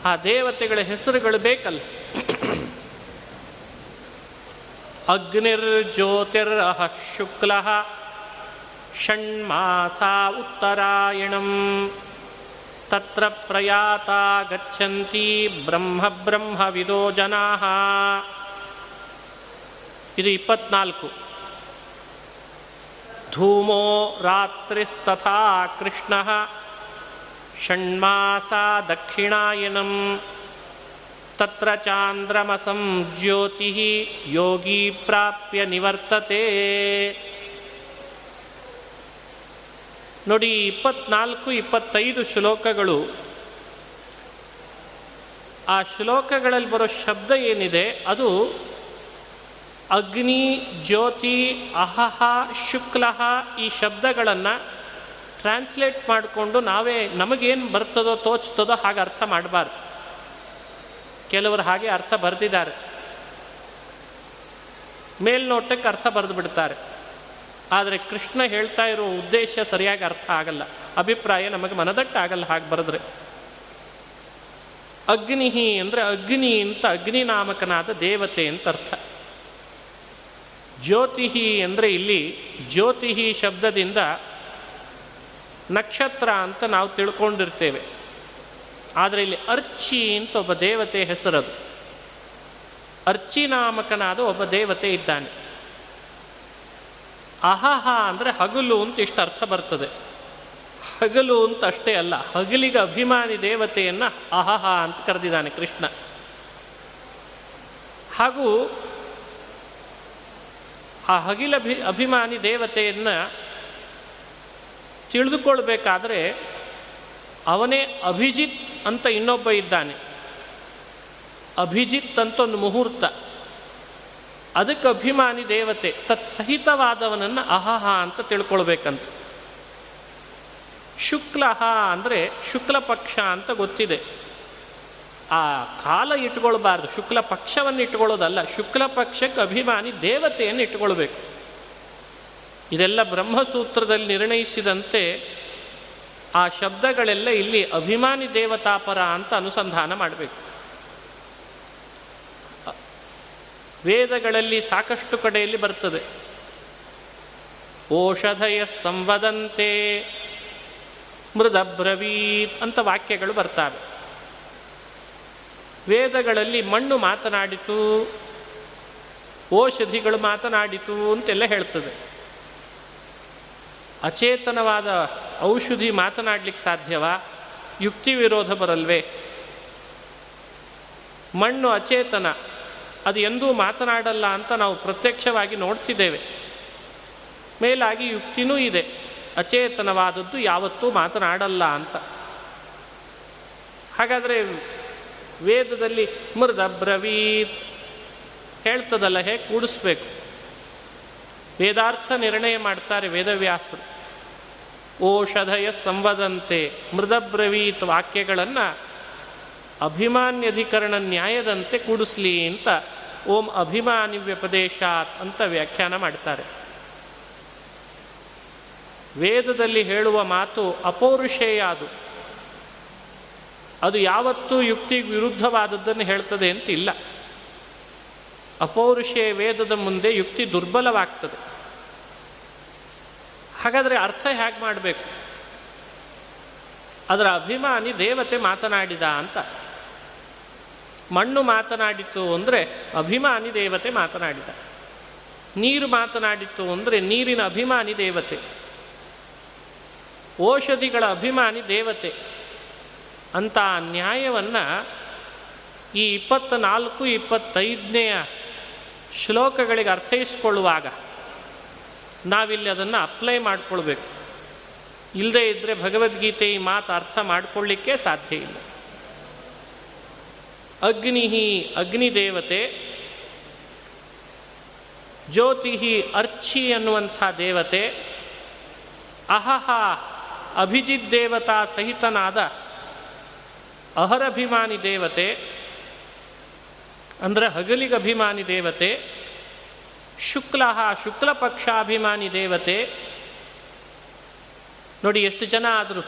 ಆ ದೇವತೆಗಳ ಹೆಸರುಗಳು ಬೇಕಲ್ಲ. ಅಗ್ನಿರ್ಜ್ಯೋತಿರಹ ಶುಕ್ಲ ಷಣ್ಮಾಸ ಉತ್ತರಾಯಣಂ ತತ್ರ ಪ್ರಯಾತ ಗಚ್ಚಂತಿ ಬ್ರಹ್ಮ ಬ್ರಹ್ಮವಿದೋ ಜನಾ ಇದು ಇಪ್ಪತ್ನಾಲ್ಕು. ಧೂಮೋ ರಾತ್ರಿಸ್ತಥಾ ಕೃಷ್ಣ ಷಣ್ಮಾಸ ದಕ್ಷಿಣಾಯನಂ. ತತ್ರ ಚಾಂದ್ರಮಸಂ ಜ್ಯೋತಿ ಯೋಗಿ ಪ್ರಾಪ್ಯ ನಿವರ್ತತೆ ನೋಡಿ, ಇಪ್ಪತ್ನಾಲ್ಕು, ಇಪ್ಪತ್ತೈದು ಶ್ಲೋಕಗಳು. ಆ ಶ್ಲೋಕಗಳಲ್ಲಿ ಬರೋ ಶಬ್ದ ಏನಿದೆ? ಅದು ಅಗ್ನಿ, ಜ್ಯೋತಿ, ಅಹಹ, ಶುಕ್ಲಹ ಈ ಶಬ್ದಗಳನ್ನು ಟ್ರಾನ್ಸ್ಲೇಟ್ ಮಾಡಿಕೊಂಡು ನಾವೇ ನಮಗೇನು ಬರ್ತದೋ, ತೋಚ್ತದೋ ಹಾಗೆ ಅರ್ಥ ಮಾಡಬಾರ್ದು. ಕೆಲವರು ಹಾಗೆ ಅರ್ಥ ಬರೆದಿದ್ದಾರೆ. ಮೇಲ್ನೋಟಕ್ಕೆ ಅರ್ಥ ಬರೆದು ಬಿಡ್ತಾರೆ. ಆದರೆ ಕೃಷ್ಣ ಹೇಳ್ತಾ ಇರೋ ಉದ್ದೇಶ ಸರಿಯಾಗಿ ಅರ್ಥ ಆಗಲ್ಲ. ಅಭಿಪ್ರಾಯ ನಮಗೆ ಮನದಟ್ಟಾಗಲ್ಲ ಹಾಗೆ ಬರೆದ್ರೆ. ಅಗ್ನಿಹಿ ಅಂದರೆ ಅಗ್ನಿ ಅಂತ ಅಗ್ನಿ ನಾಮಕನಾದ ದೇವತೆ ಅಂತ ಅರ್ಥ. ಜ್ಯೋತಿಹಿ ಅಂದರೆ ಇಲ್ಲಿ ಜ್ಯೋತಿಹಿ ಶಬ್ದದಿಂದ ನಕ್ಷತ್ರ ಅಂತ ನಾವು ತಿಳ್ಕೊಂಡಿರ್ತೇವೆ. ಆದರೆ ಇಲ್ಲಿ ಅರ್ಚಿ ಅಂತ ಒಬ್ಬ ದೇವತೆ ಹೆಸರದು. ಅರ್ಚಿ ನಾಮಕನಾದ ಒಬ್ಬ ದೇವತೆ ಇದ್ದಾನೆ. ಅಹಹ ಅಂದರೆ ಹಗಲು ಅಂತ ಇಷ್ಟು ಅರ್ಥ ಬರ್ತದೆ. ಹಗಲು ಅಂತ ಅಷ್ಟೇ ಅಲ್ಲ, ಹಗಲಿಗೆ ಅಭಿಮಾನಿ ದೇವತೆಯನ್ನು ಅಹಹ ಅಂತ ಕರೆದಿದ್ದಾನೆ ಕೃಷ್ಣ. ಹಾಗೂ ಆ ಹಗಿಲಭಿ ಅಭಿಮಾನಿ ದೇವತೆಯನ್ನು ತಿಳಿದುಕೊಳ್ಬೇಕಾದ್ರೆ ಅವನೇ ಅಭಿಜಿತ್ ಅಂತ ಇನ್ನೊಬ್ಬ ಇದ್ದಾನೆ. ಅಭಿಜಿತ್ ಅಂತ ಒಂದು ಮುಹೂರ್ತ. ಅದಕ್ಕೆ ಅಭಿಮಾನಿ ದೇವತೆ ತತ್ಸಹಿತವಾದವನನ್ನು ಅಹಹ ಅಂತ ತಿಳ್ಕೊಳ್ಬೇಕಂತ. ಶುಕ್ಲಹ ಅಂದರೆ ಶುಕ್ಲ ಪಕ್ಷ ಅಂತ ಗೊತ್ತಿದೆ. ಆ ಕಾಲ ಇಟ್ಕೊಳ್ಬಾರ್ದು, ಶುಕ್ಲ ಪಕ್ಷವನ್ನು ಇಟ್ಕೊಳ್ಳೋದಲ್ಲ, ಶುಕ್ಲ ಪಕ್ಷಕ್ಕೆ ಅಭಿಮಾನಿ ದೇವತೆಯನ್ನು ಇಟ್ಕೊಳ್ಬೇಕು. ಇದೆಲ್ಲ ಬ್ರಹ್ಮಸೂತ್ರದಲ್ಲಿ ನಿರ್ಣಯಿಸಿದಂತೆ ಆ ಶಬ್ದಗಳೆಲ್ಲ ಇಲ್ಲಿ ಅಭಿಮಾನಿ ದೇವತಾಪರ ಅಂತ ಅನುಸಂಧಾನ ಮಾಡಬೇಕು. ವೇದಗಳಲ್ಲಿ ಸಾಕಷ್ಟು ಕಡೆಯಲ್ಲಿ ಬರ್ತದೆ. ಓಷಧಯ ಸಂವದಂತೆ ಮೃದಬ್ರವೀತ್ ಅಂತ ವಾಕ್ಯಗಳು ಬರ್ತವೆ. ವೇದಗಳಲ್ಲಿ ಮಣ್ಣು ಮಾತನಾಡಿತು ಓಷಧಿಗಳು ಮಾತನಾಡಿತು ಅಂತೆಲ್ಲ ಹೇಳ್ತದೆ. ಅಚೇತನವಾದ ಔಷಧಿ ಮಾತನಾಡಲಿಕ್ಕೆ ಸಾಧ್ಯವಾ? ಯುಕ್ತಿ ವಿರೋಧ ಬರಲ್ವೇ? ಮಣ್ಣು ಅಚೇತನ, ಅದು ಎಂದೂ ಮಾತನಾಡಲ್ಲ ಅಂತ ನಾವು ಪ್ರತ್ಯಕ್ಷವಾಗಿ ನೋಡ್ತಿದ್ದೇವೆ. ಮೇಲಾಗಿ ಯುಕ್ತಿನೂ ಇದೆ, ಅಚೇತನವಾದದ್ದು ಯಾವತ್ತೂ ಮಾತನಾಡಲ್ಲ ಅಂತ. ಹಾಗಾದರೆ ವೇದದಲ್ಲಿ ಮೃದ ಬ್ರವೀತ್ ಹೇಳ್ತದಲ್ಲ, ಹೇಗೆ ಕೂಡಿಸ್ಬೇಕು? ವೇದಾರ್ಥ ನಿರ್ಣಯ ಮಾಡ್ತಾರೆ ವೇದವ್ಯಾಸರು. ಓಷಧಯ ಸಂವದಂತೆ ಮೃದಬ್ರವೀತ್ ವಾಕ್ಯಗಳನ್ನು ಅಭಿಮಾನ್ಯಧಿಕರಣ ನ್ಯಾಯದಂತೆ ಕೂಡಿಸ್ಲಿ ಅಂತ ಓಂ ಅಭಿಮಾನಿ ವ್ಯಪದೇಶಾತ್ ಅಂತ ವ್ಯಾಖ್ಯಾನ ಮಾಡ್ತಾರೆ. ವೇದದಲ್ಲಿ ಹೇಳುವ ಮಾತು ಅಪೌರುಷೇಯ ಅದು ಅದು ಯಾವತ್ತೂ ಯುಕ್ತಿಗೆ ವಿರುದ್ಧವಾದದ್ದನ್ನು ಹೇಳ್ತದೆ ಅಂತ ಇಲ್ಲ ಅಪೌರುಷೇಯ ವೇದದ ಮುಂದೆ ಯುಕ್ತಿ ದುರ್ಬಲವಾಗ್ತದೆ. ಹಾಗಾದರೆ ಅರ್ಥ ಹೇಗೆ ಮಾಡಬೇಕು? ಅದರ ಅಭಿಮಾನಿ ದೇವತೆ ಮಾತನಾಡಿದ ಅಂತ. ಮಣ್ಣು ಮಾತನಾಡಿತು ಅಂದರೆ ಅಭಿಮಾನಿ ದೇವತೆ ಮಾತನಾಡಿದ. ನೀರು ಮಾತನಾಡಿತು ಅಂದರೆ ನೀರಿನ ಅಭಿಮಾನಿ ದೇವತೆ. ಔಷಧಿಗಳ ಅಭಿಮಾನಿ ದೇವತೆ. ಅಂತ ನ್ಯಾಯವನ್ನು ಈ ಇಪ್ಪತ್ತ ನಾಲ್ಕು ಇಪ್ಪತ್ತೈದನೆಯ ಶ್ಲೋಕಗಳಿಗೆ ಅರ್ಥೈಸ್ಕೊಳ್ಳುವಾಗ ನಾವಿಲ್ಲಿ ಅದನ್ನು ಅಪ್ಲೈ ಮಾಡಿಕೊಳ್ಬೇಕು. ಇಲ್ಲದೇ ಇದ್ದರೆ ಭಗವದ್ಗೀತೆ ಈ ಮಾತು ಅರ್ಥ ಮಾಡಿಕೊಳ್ಳಿಕ್ಕೆ ಸಾಧ್ಯ ಇಲ್ಲ. ಅಗ್ನಿ ಅಗ್ನಿದೇವತೆ ಜ್ಯೋತಿ ಅರ್ಚಿ ಅನ್ನುವಂಥ ದೇವತೆ, ಅಹಹ ಅಭಿಜಿತ್ ದೇವತಾ ಸಹಿತನಾದ ಅಹರಭಿಮಾನಿ ದೇವತೆ ಅಂದರೆ ಹಗಲಿಗೆ ಅಭಿಮಾನಿ ದೇವತೆ ಶುಕ್ಲ ಶುಕ್ಲ ಪಕ್ಷಾಭಿಮಾನಿ ದೇವತೆ. ನೋಡಿ ಎಷ್ಟು ಜನ ಆದರು,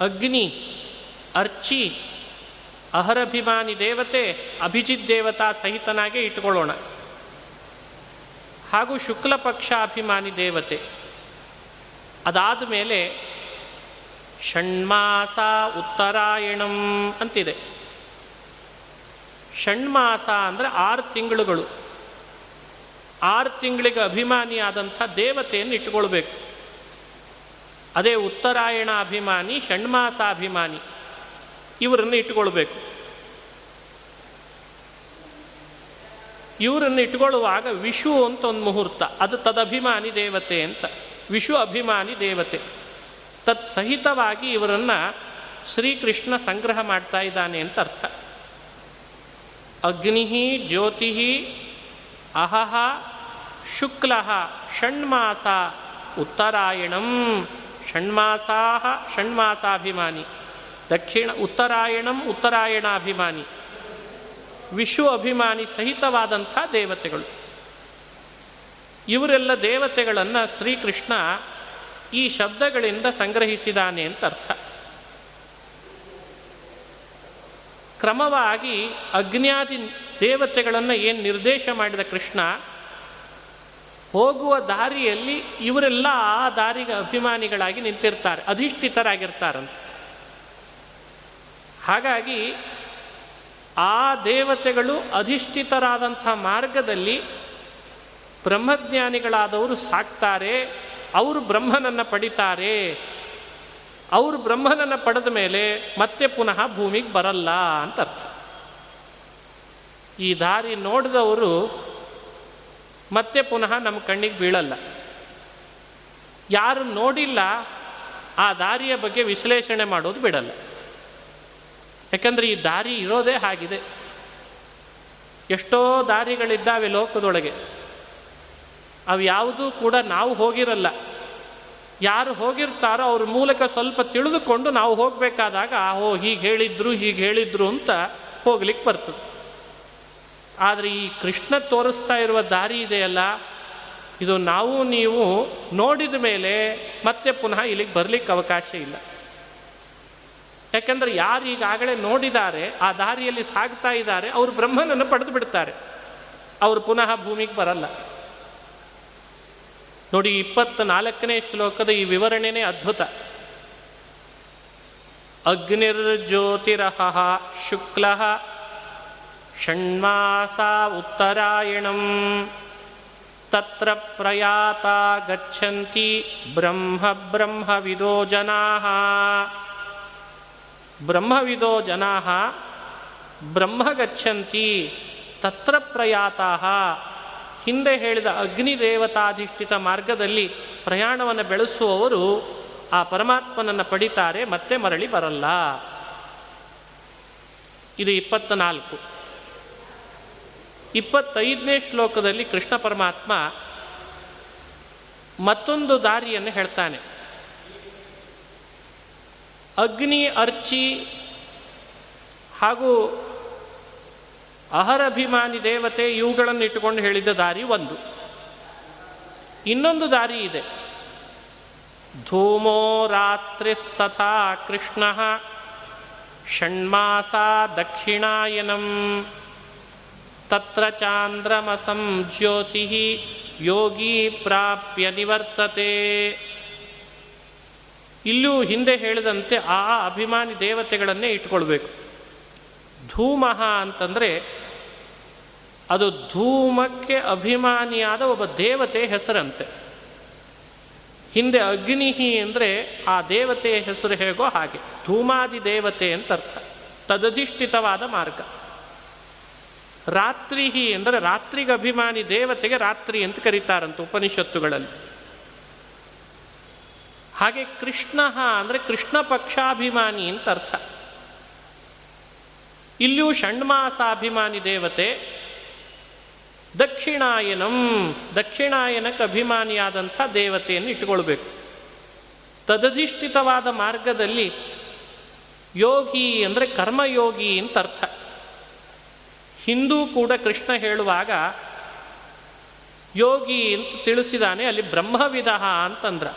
ಅಗ್ನಿ, ಅರ್ಚಿ, ಅಹರಭಿಮಾನಿ ದೇವತೆ, ಅಭಿಜಿತ್ ದೇವತಾ ಸಹಿತನಾಗೆ ಇಟ್ಕೊಳ್ಳೋಣ ಹಾಗೂ ಶುಕ್ಲ ಪಕ್ಷಾಭಿಮಾನಿ ದೇವತೆ. ಅದಾದ ಮೇಲೆ ಷಣ್ಮಾಸ ಉತ್ತರಾಯಣಂ ಅಂತಿದೆ. ಷಣ್ಮಾಸ ಅಂದರೆ ಆರು ತಿಂಗಳುಗಳು. ಆರು ತಿಂಗಳಿಗೆ ಅಭಿಮಾನಿಯಾದಂಥ ದೇವತೆಯನ್ನು ಇಟ್ಕೊಳ್ಬೇಕು ಅದೇ ಉತ್ತರಾಯಣ ಅಭಿಮಾನಿ ಷಣ್ಮಾಸ ಅಭಿಮಾನಿ, ಇವರನ್ನು ಇಟ್ಕೊಳ್ಬೇಕು ಇವರನ್ನು ಇಟ್ಕೊಳ್ಳುವಾಗ ವಿಷು ಅಂತ ಒಂದು ಮುಹೂರ್ತ, ಅದು ತದಭಿಮಾನಿ ದೇವತೆ ಅಂತ. ವಿಷು ಅಭಿಮಾನಿ ದೇವತೆ. ತತ್ಸಹಿತವಾಗಿ ಇವರನ್ನು ಶ್ರೀಕೃಷ್ಣ ಸಂಗ್ರಹ ಮಾಡ್ತಾ ಇದ್ದಾನೆ ಅಂತ ಅರ್ಥ. ಅಗ್ನಿ ಜ್ಯೋತಿ ಅಹಹ ಶುಕ್ಲ ಷಣ್ಮಾಸ ಉತ್ತರಾಯಣಂ. ಷಣ್ಮಾಸಾ ಷಣ್ಮಾಸಾಭಿಮಾನಿ. ದಕ್ಷಿಣ ಉತ್ತರಾಯಣಂ ಉತ್ತರಾಯಣಾಭಿಮಾನಿ. ವಿಶ್ವ ಅಭಿಮಾನಿ ಸಹಿತವಾದಂಥ ದೇವತೆಗಳು. ಇವರೆಲ್ಲ ದೇವತೆಗಳನ್ನು ಶ್ರೀಕೃಷ್ಣ ಈ ಶಬ್ದಗಳಿಂದ ಸಂಗ್ರಹಿಸಿದಾನೆ ಅಂತ ಅರ್ಥ. ಕ್ರಮವಾಗಿ ಅಗ್ನಿಯಾದಿ ದೇವತೆಗಳನ್ನು ಏನು ನಿರ್ದೇಶ ಮಾಡಿದ ಕೃಷ್ಣ, ಹೋಗುವ ದಾರಿಯಲ್ಲಿ ಇವರೆಲ್ಲ ಆ ದಾರಿಗೆ ಅಭಿಮಾನಿಗಳಾಗಿ ನಿಂತಿರ್ತಾರೆ, ಅಧಿಷ್ಠಿತರಾಗಿರ್ತಾರಂತೆ. ಹಾಗಾಗಿ ಆ ದೇವತೆಗಳು ಅಧಿಷ್ಠಿತರಾದಂಥ ಮಾರ್ಗದಲ್ಲಿ ಬ್ರಹ್ಮಜ್ಞಾನಿಗಳಾದವರು ಸಾಕ್ತಾರೆ, ಅವರು ಬ್ರಹ್ಮನನ್ನು ಪಡಿತಾರೆ. ಅವರು ಬ್ರಹ್ಮನನ್ನು ಪಡೆದ ಮೇಲೆ ಮತ್ತೆ ಪುನಃ ಭೂಮಿಗೆ ಬರಲ್ಲ ಅಂತ ಅರ್ಥ. ಈ ದಾರಿ ನೋಡಿದವರು ಮತ್ತೆ ಪುನಃ ನಮ್ಮ ಕಣ್ಣಿಗೆ ಬೀಳಲ್ಲ. ಯಾರು ನೋಡಿಲ್ಲ ಆ ದಾರಿಯ ಬಗ್ಗೆ ವಿಶ್ಲೇಷಣೆ ಮಾಡೋದು ಬಿಡಲ್ಲ. ಯಾಕಂದರೆ ಈ ದಾರಿ ಇರೋದೇ ಆಗಿದೆ ಎಷ್ಟೋ ದಾರಿಗಳಿದ್ದಾವೆ ಲೋಕದೊಳಗೆ. ಅವು ಯಾವುದೂ ಕೂಡ ನಾವು ಹೋಗಿರಲ್ಲ. ಯಾರು ಹೋಗಿರ್ತಾರೋ ಅವ್ರ ಮೂಲಕ ಸ್ವಲ್ಪ ತಿಳಿದುಕೊಂಡು ನಾವು ಹೋಗಬೇಕಾದಾಗ ಓ ಹೀಗೆ ಹೇಳಿದ್ರು ಹೀಗೆ ಹೇಳಿದ್ರು ಅಂತ ಹೋಗ್ಲಿಕ್ಕೆ ಬರ್ತದೆ. ಆದರೆ ಈ ಕೃಷ್ಣ ತೋರಿಸ್ತಾ ಇರುವ ದಾರಿ ಇದೆಯಲ್ಲ, ಇದು ನಾವು, ನೀವು ನೋಡಿದ ಮೇಲೆ ಮತ್ತೆ ಪುನಃ ಇಲ್ಲಿಗೆ ಬರಲಿಕ್ಕೆ ಅವಕಾಶ ಇಲ್ಲ. ಯಾಕಂದರೆ ಯಾರು ಈಗಾಗಲೇ ನೋಡಿದ್ದಾರೆ, ಆ ದಾರಿಯಲ್ಲಿ ಸಾಗ್ತಾ ಇದ್ದಾರೆ, ಅವರು ಬ್ರಹ್ಮನನ್ನು ಪಡೆದು ಬಿಡ್ತಾರೆ. ಅವರು ಪುನಃ ಭೂಮಿಗೆ ಬರಲ್ಲ. ನೋಡಿ ಇಪ್ಪತ್ತ ನಾಲ್ಕನೇ ಶ್ಲೋಕದ ಈ ವಿವರಣೆನೇ ಅದ್ಭುತ. ಅಗ್ನಿರ್ಜ್ಯೋತಿರಹ ಶುಕ್ಲ ಷಣ್ಮಾಸ ಉತ್ತರಾಯಣಂ ತತ್ರ ಪ್ರಯಾತ ಗಚ್ಚಂತಿ ಬ್ರಹ್ಮ ಬ್ರಹ್ಮವಿದೋ ಜನಾ. ಬ್ರಹ್ಮವಿದೋ ಜನಾ, ಬ್ರಹ್ಮ ಗಚ್ಚಂತಿ ತತ್ರ ಪ್ರಯಾತಾ ಹಿಂದೆ ಹೇಳಿದ ಅಗ್ನಿ ದೇವತಾಧಿಷ್ಠಿತ ಮಾರ್ಗದಲ್ಲಿ ಪ್ರಯಾಣವನ್ನು ಬೆಳೆಸುವವರು ಆ ಪರಮಾತ್ಮನನ್ನು ಪಡಿತಾರೆ, ಮತ್ತೆ ಮರಳಿ ಬರಲ್ಲ. ಇದು ಇಪ್ಪತ್ತ ನಾಲ್ಕು ಇಪ್ಪತ್ತೈದನೇ ಶ್ಲೋಕದಲ್ಲಿ ಕೃಷ್ಣ ಪರಮಾತ್ಮ ಮತ್ತೊಂದು ದಾರಿಯನ್ನು ಹೇಳ್ತಾನೆ. ಅಗ್ನಿ, ಅರ್ಚಿ ಹಾಗೂ ಅಹರಭಿಮಾನಿ ದೇವತೆ ಇವುಗಳನ್ನು ಇಟ್ಟುಕೊಂಡು ಹೇಳಿದ ದಾರಿ ಒಂದು. ಇನ್ನೊಂದು ದಾರಿ ಇದೆ. ಧೂಮೋ ರಾತ್ರಿಸ್ತಥಾ ಕೃಷ್ಣ ಷಣ್ಮಾಸ ದಕ್ಷಿಣಾಯನಂ. ತತ್ರ ಚಾಂದ್ರಮಸಂ ಜ್ಯೋತಿ ಯೋಗಿ ಪ್ರಾಪ್ಯ ನಿವರ್ತತೆ. ಇಲ್ಲೂ ಹಿಂದೆ ಹೇಳಿದಂತೆ ಆ ಅಭಿಮಾನಿ ದೇವತೆಗಳನ್ನೇ ಇಟ್ಕೊಳ್ಬೇಕು ಧೂಮಃ ಅಂತಂದರೆ ಅದು ಧೂಮಕ್ಕೆ ಅಭಿಮಾನಿಯಾದ ಒಬ್ಬ ದೇವತೆ ಹೆಸರಂತೆ. ಹಿಂದೆ ಅಗ್ನಿಹಿ ಅಂದರೆ ಆ ದೇವತೆಯ ಹೆಸರು ಹೇಗೋ ಹಾಗೆ, ಧೂಮಾದಿ ದೇವತೆ ಅಂತ ಅರ್ಥ. ತದಧಿಷ್ಠಿತವಾದ ಮಾರ್ಗ. ರಾತ್ರಿಹಿ ಅಂದರೆ ರಾತ್ರಿಗೆ ಅಭಿಮಾನಿ ದೇವತೆಗೆ ರಾತ್ರಿ ಅಂತ ಕರೀತಾರಂತ ಉಪನಿಷತ್ತುಗಳಲ್ಲಿ. ಹಾಗೆ ಕೃಷ್ಣ ಅಂದರೆ ಕೃಷ್ಣ ಪಕ್ಷಾಭಿಮಾನಿ ಅಂತ ಅರ್ಥ. ಇಲ್ಲಿಯೂ ಷಣ್ಮಾಸಾಭಿಮಾನಿ ದೇವತೆ ದಕ್ಷಿಣಾಯನಂ, ದಕ್ಷಿಣಾಯನಕ್ಕೆ ಅಭಿಮಾನಿಯಾದಂಥ ದೇವತೆಯನ್ನು ಇಟ್ಟುಕೊಳ್ಬೇಕು. ತದಧಿಷ್ಠಿತವಾದ ಮಾರ್ಗದಲ್ಲಿ ಯೋಗಿ ಅಂದರೆ ಕರ್ಮಯೋಗಿ ಅಂತ ಅರ್ಥ. ಹಿಂದೂ ಕೂಡ ಕೃಷ್ಣ ಹೇಳುವಾಗ, ಯೋಗಿ ಅಂತ ತಿಳಿಸಿದಾನೆ, ಅಲ್ಲಿ ಬ್ರಹ್ಮವಿಧ ಅಂತಂದ್ರ.